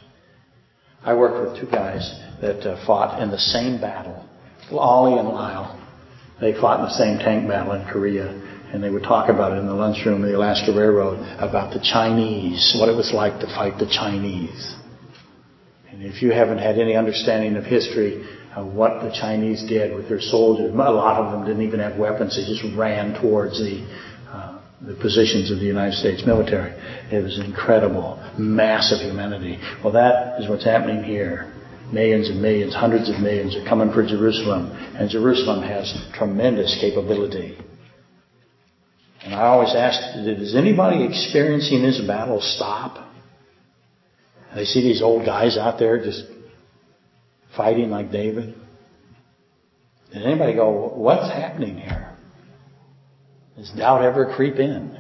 I worked with two guys that uh, fought in the same battle. Ollie and Lyle. They fought in the same tank battle in Korea. And they would talk about it in the lunchroom of the Alaska Railroad about the Chinese, what it was like to fight the Chinese. And if you haven't had any understanding of history of what the Chinese did with their soldiers, a lot of them didn't even have weapons. They just ran towards the uh, the positions of the United States military. It was incredible, massive humanity. Well, that is what's happening here. Millions and millions, hundreds of millions are coming for Jerusalem, and Jerusalem has tremendous capability. And I always ask, is anybody experiencing this battle stop? They see these old guys out there just fighting like David. Does anybody go, what's happening here? Does doubt ever creep in?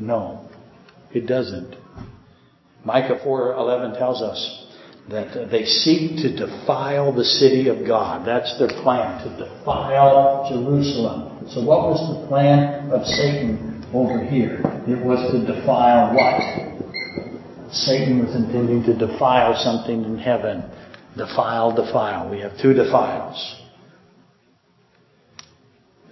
No, it doesn't. Micah 4:11 tells us that they seek to defile the city of God. That's their plan, to defile Jerusalem. So what was the plan of Satan over here? It was to defile what? Satan was intending to defile something in heaven. Defile, defile. We have two defiles.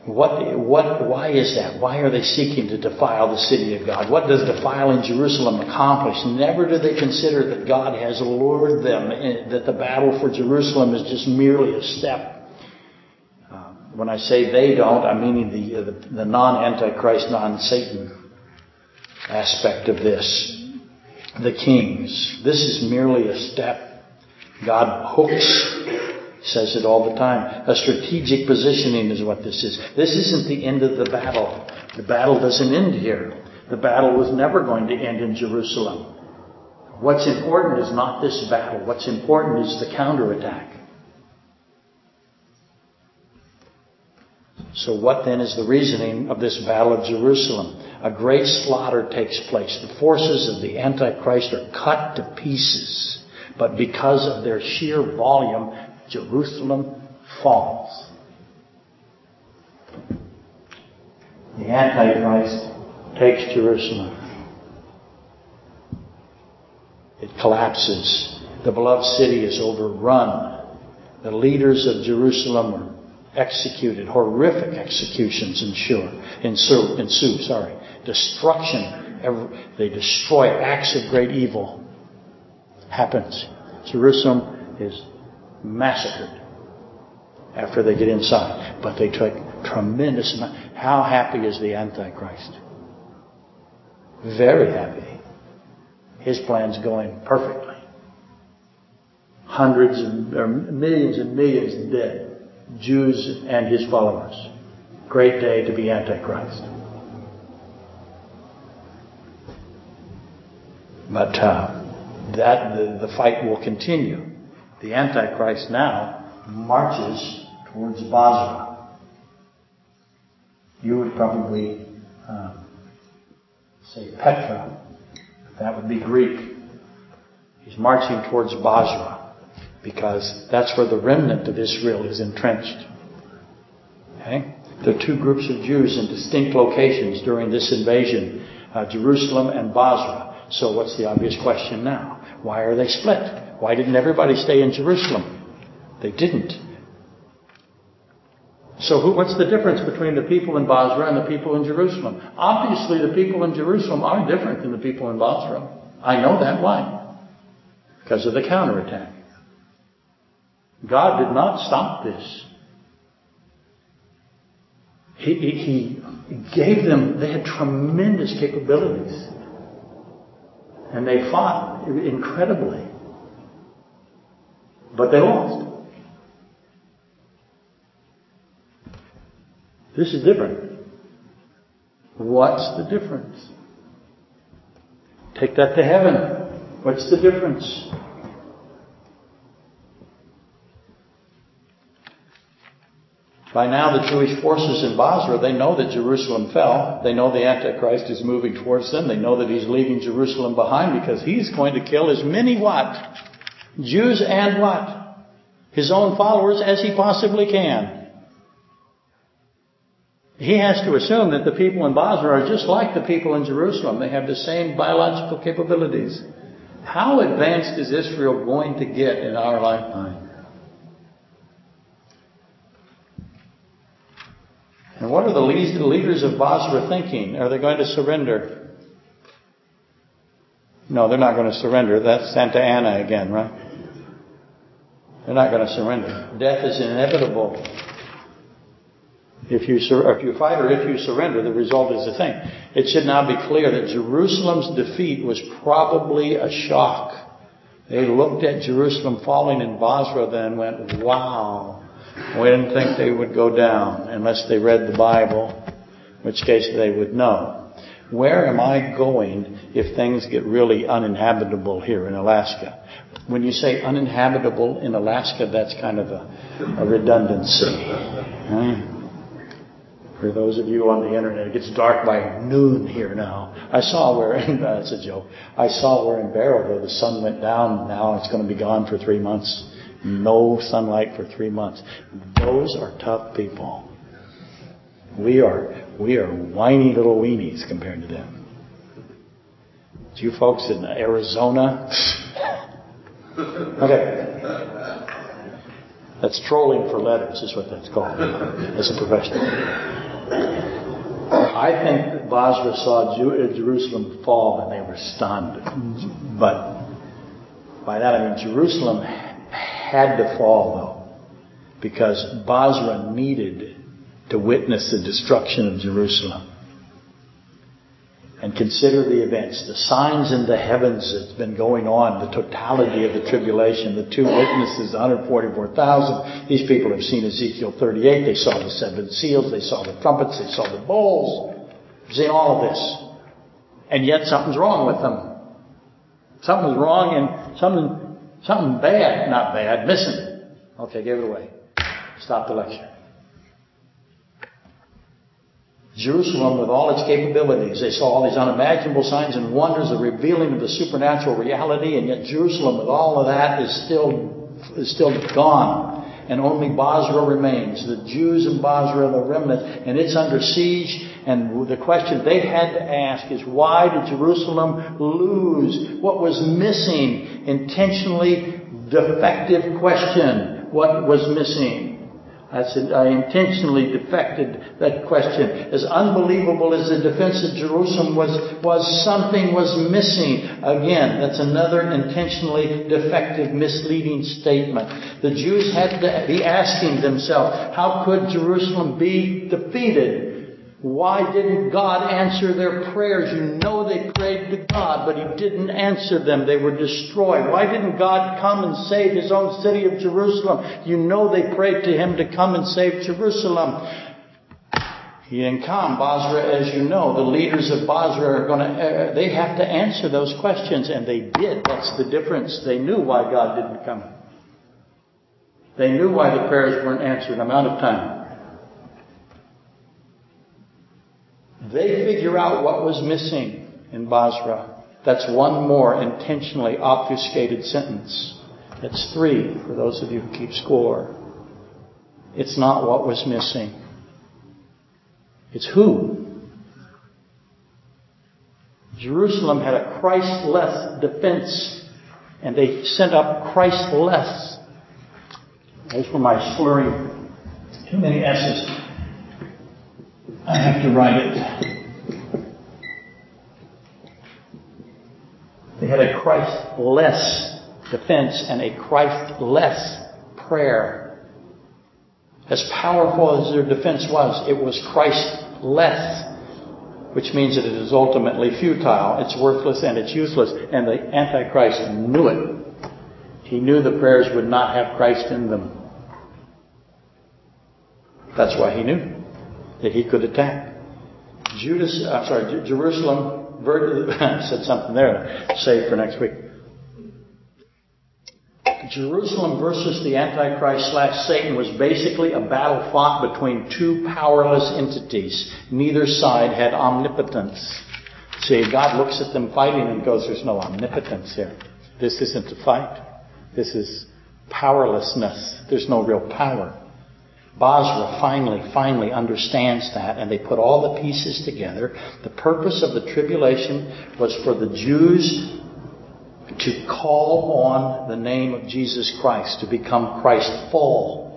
What, what, why is that? Why are they seeking to defile the city of God? What does defiling Jerusalem accomplish? Never do they consider that God has lured them, that the battle for Jerusalem is just merely a step. Uh, when I say they don't, I'm meaning the, uh, the, the non-Antichrist, non-Satan aspect of this. The kings. This is merely a step. God hooks says it all the time. A strategic positioning is what this is. This isn't the end of the battle. The battle doesn't end here. The battle was never going to end in Jerusalem. What's important is not this battle. What's important is the counterattack. So what then is the reasoning of this battle of Jerusalem? A great slaughter takes place. The forces of the Antichrist are cut to pieces. But because of their sheer volume, Jerusalem falls. The Antichrist takes Jerusalem. It collapses. The beloved city is overrun. The leaders of Jerusalem are executed. Horrific executions ensue. Ensue. ensue sorry. Destruction. They destroy acts of great evil. Happens. Jerusalem is massacred after they get inside. But they took tremendous amount. How happy is the Antichrist? Very happy. His plan's going perfectly. Hundreds and or millions and millions dead. Jews and his followers. Great day to be Antichrist. But uh, that the, the fight will continue the Antichrist now marches towards Bozrah. You would probably uh, say Petra. That would be Greek. He's marching towards Bozrah because that's where the remnant of Israel is entrenched. Okay? There are two groups of Jews in distinct locations during this invasion, uh, Jerusalem and Basra. So what's the obvious question now? Why are they split? Why didn't everybody stay in Jerusalem? They didn't. So who, what's the difference between the people in Bozrah and the people in Jerusalem? Obviously the people in Jerusalem are different than the people in Bozrah. I know that. Why? Because of the counterattack. God did not stop this. He, he gave them, they had tremendous capabilities. And they fought incredibly. But they lost. This is different. What's the difference? Take that to heaven. What's the difference? By now, the Jewish forces in Bozrah, they know that Jerusalem fell. They know the Antichrist is moving towards them. They know that he's leaving Jerusalem behind because he's going to kill as many what? Jews and what? His own followers as he possibly can. He has to assume that the people in Bozrah are just like the people in Jerusalem. They have the same biological capabilities. How advanced is Israel going to get in our lifetime? And what are the leaders of Bozrah thinking? Are they going to surrender? No, they're not going to surrender. That's Santa Anna again, right? They're not going to surrender. Death is inevitable. If you, if you fight or if you surrender, the result is the thing. It should now be clear that Jerusalem's defeat was probably a shock. They looked at Jerusalem falling in Bozrah then and went, wow, we didn't think they would go down unless they read the Bible, in which case they would know. Where am I going if things get really uninhabitable here in Alaska? When you say uninhabitable in Alaska, that's kind of a, a redundancy. For those of you on the internet, it gets dark by noon here now. I saw where, that's a joke, I saw where in Barrow, the sun went down, now it's going to be gone for three months. No sunlight for three months. Those are tough people. We are, we are whiny little weenies compared to them. You folks in Arizona. okay. That's trolling for letters, is what that's called, as a professional. I think Bozrah saw uh, Jerusalem fall and they were stunned. But by that I mean Jerusalem had to fall though, because Bozrah needed to witness the destruction of Jerusalem. And consider the events, the signs in the heavens that's been going on, the totality of the tribulation, the two witnesses, 144,000. These people have seen Ezekiel 38. They saw the seven seals. They saw the trumpets. They saw the bowls. They've seen all of this. And yet something's wrong with them. Something's wrong and something Something bad, not bad, missing. Okay, give it away. Stop the lecture. Jerusalem, with all its capabilities, they saw all these unimaginable signs and wonders, the revealing of the supernatural reality, and yet Jerusalem, with all of that, is still is still gone and only Bozrah remains. The Jews in Bozrah, the remnant, and it's under siege. And the question they had to ask is why did Jerusalem lose? What was missing? Intentionally defective question. What was missing? I said, I intentionally defected that question. As unbelievable as the defense of Jerusalem was, was something was missing. Again, that's another intentionally defective, misleading statement. The Jews had to be asking themselves, how could Jerusalem be defeated? Why didn't God answer their prayers? You know they prayed to God, but He didn't answer them. They were destroyed. Why didn't God come and save His own city of Jerusalem? You know they prayed to Him to come and save Jerusalem. He didn't come. Bozrah, as you know, the leaders of Bozrah are going to, uh, they have to answer those questions, and they did. That's the difference. They knew why God didn't come. They knew why the prayers weren't answered. I'm out of time. They figure out what was missing in Bozrah. That's one more intentionally obfuscated sentence. That's three for those of you who keep score. It's not what was missing. It's who. Jerusalem had a Christless defense, and they sent up Christless. Those were my slurring. Too many S's. I have to write it. They had a Christ-less defense and a Christ-less prayer. As powerful as their defense was, it was Christ-less, which means that it is ultimately futile, it's worthless, and it's useless. And the Antichrist knew it. He knew the prayers would not have Christ in them. That's why he knew that he could attack. Judas, I'm sorry, Jerusalem, said something there, save for next week. Jerusalem versus the Antichrist slash Satan was basically a battle fought between two powerless entities. Neither side had omnipotence. See, God looks at them fighting and goes, there's no omnipotence here. This isn't a fight. This is powerlessness. There's no real power. Bozrah finally, finally understands that, and they put all the pieces together. The purpose of the tribulation was for the Jews to call on the name of Jesus Christ, to become Christful.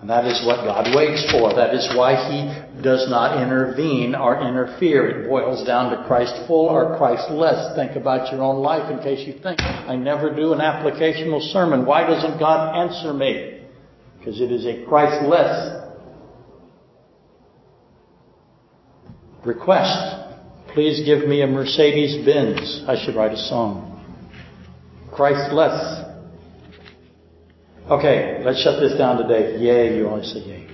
And that is what God waits for. That is why He does not intervene or interfere. It boils down to Christ full or Christ less. Think about your own life in case you think, I never do an applicational sermon. Why doesn't God answer me? Because it is a Christless request. Please give me a Mercedes Benz. I should write a song. Christless. Okay, let's shut this down today. Yay, you always say yay.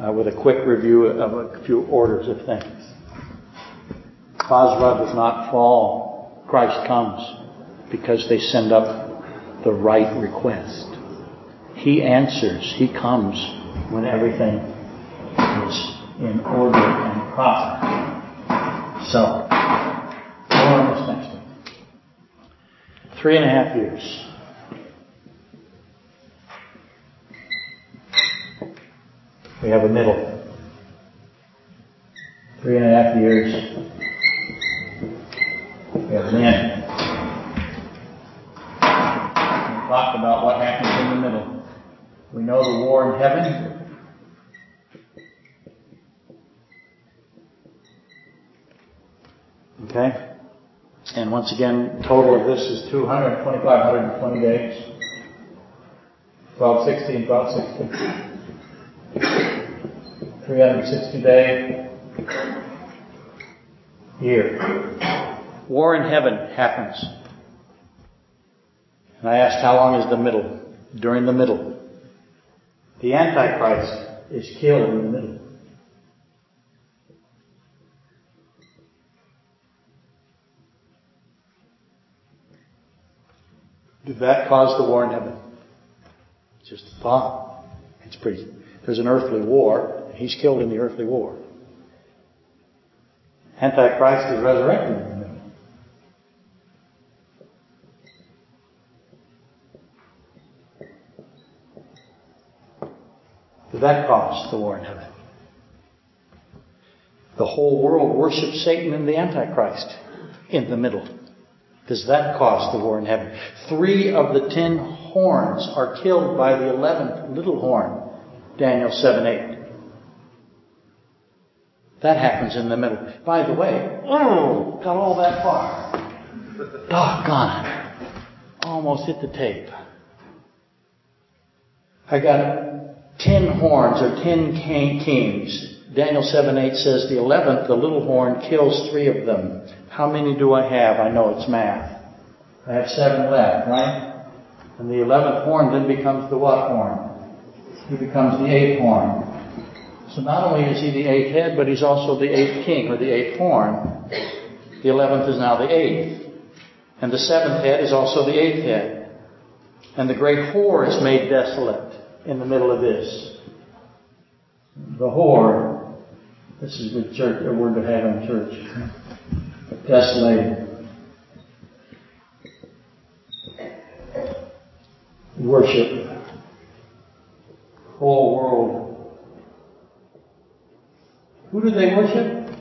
Uh, with a quick review of a few orders of things. Bozrah does not fall. Christ comes because they send up the right request. He answers. He comes when everything is in order and proper. So, more on this next week. Three and a half years. We have a middle. Three and a half years. We have an end. We talked about what middle. We know the war in heaven. Okay? And once again, total of this is 200, 2,520 days. 1260 1260. 360 day year. War in heaven happens. And I asked how long is the middle? During the middle. The Antichrist is killed in the middle. Did that cause the war in heaven? Just a thought. It's pretty, there's an earthly war. He's killed in the earthly war. Antichrist is resurrected in the middle. Did that cause the war in heaven? The whole world worships Satan and the Antichrist in the middle. Does that cause the war in heaven? Three of the ten horns are killed by the eleventh little horn. Daniel 7 8. That happens in the middle. By the way, oh, got all that far. Doggone it. Almost hit the tape. I got ten horns or ten kings. Daniel 7 8 says the eleventh, the little horn, kills three of them. How many do I have? I know it's math. I have seven left, right? And the eleventh horn then becomes the what horn? He becomes the eighth horn. So not only is he the eighth head, but he's also the eighth king, or the eighth horn. The eleventh is now the eighth. And the seventh head is also the eighth head. And the great whore is made desolate in the middle of this. The whore. This is the church, a word to have in church desolated. Worship. Whole world. Who do they worship?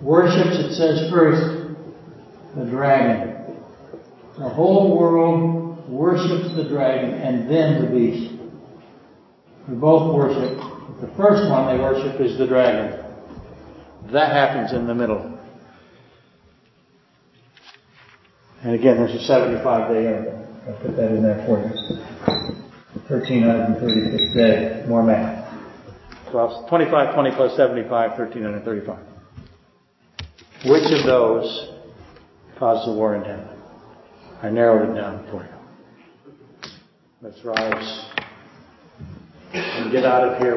Worships, it says first, the dragon. The whole world worships the dragon and then the beast. We both worship. The first one they worship is the dragon. That happens in the middle. And again, there's a 75 day interval. I'll put that in there for you. 1336 days. More math. 12, 25, 20 plus 75, 1335. Which of those caused the war in heaven? I narrowed it down for you. Let's rise and get out of here.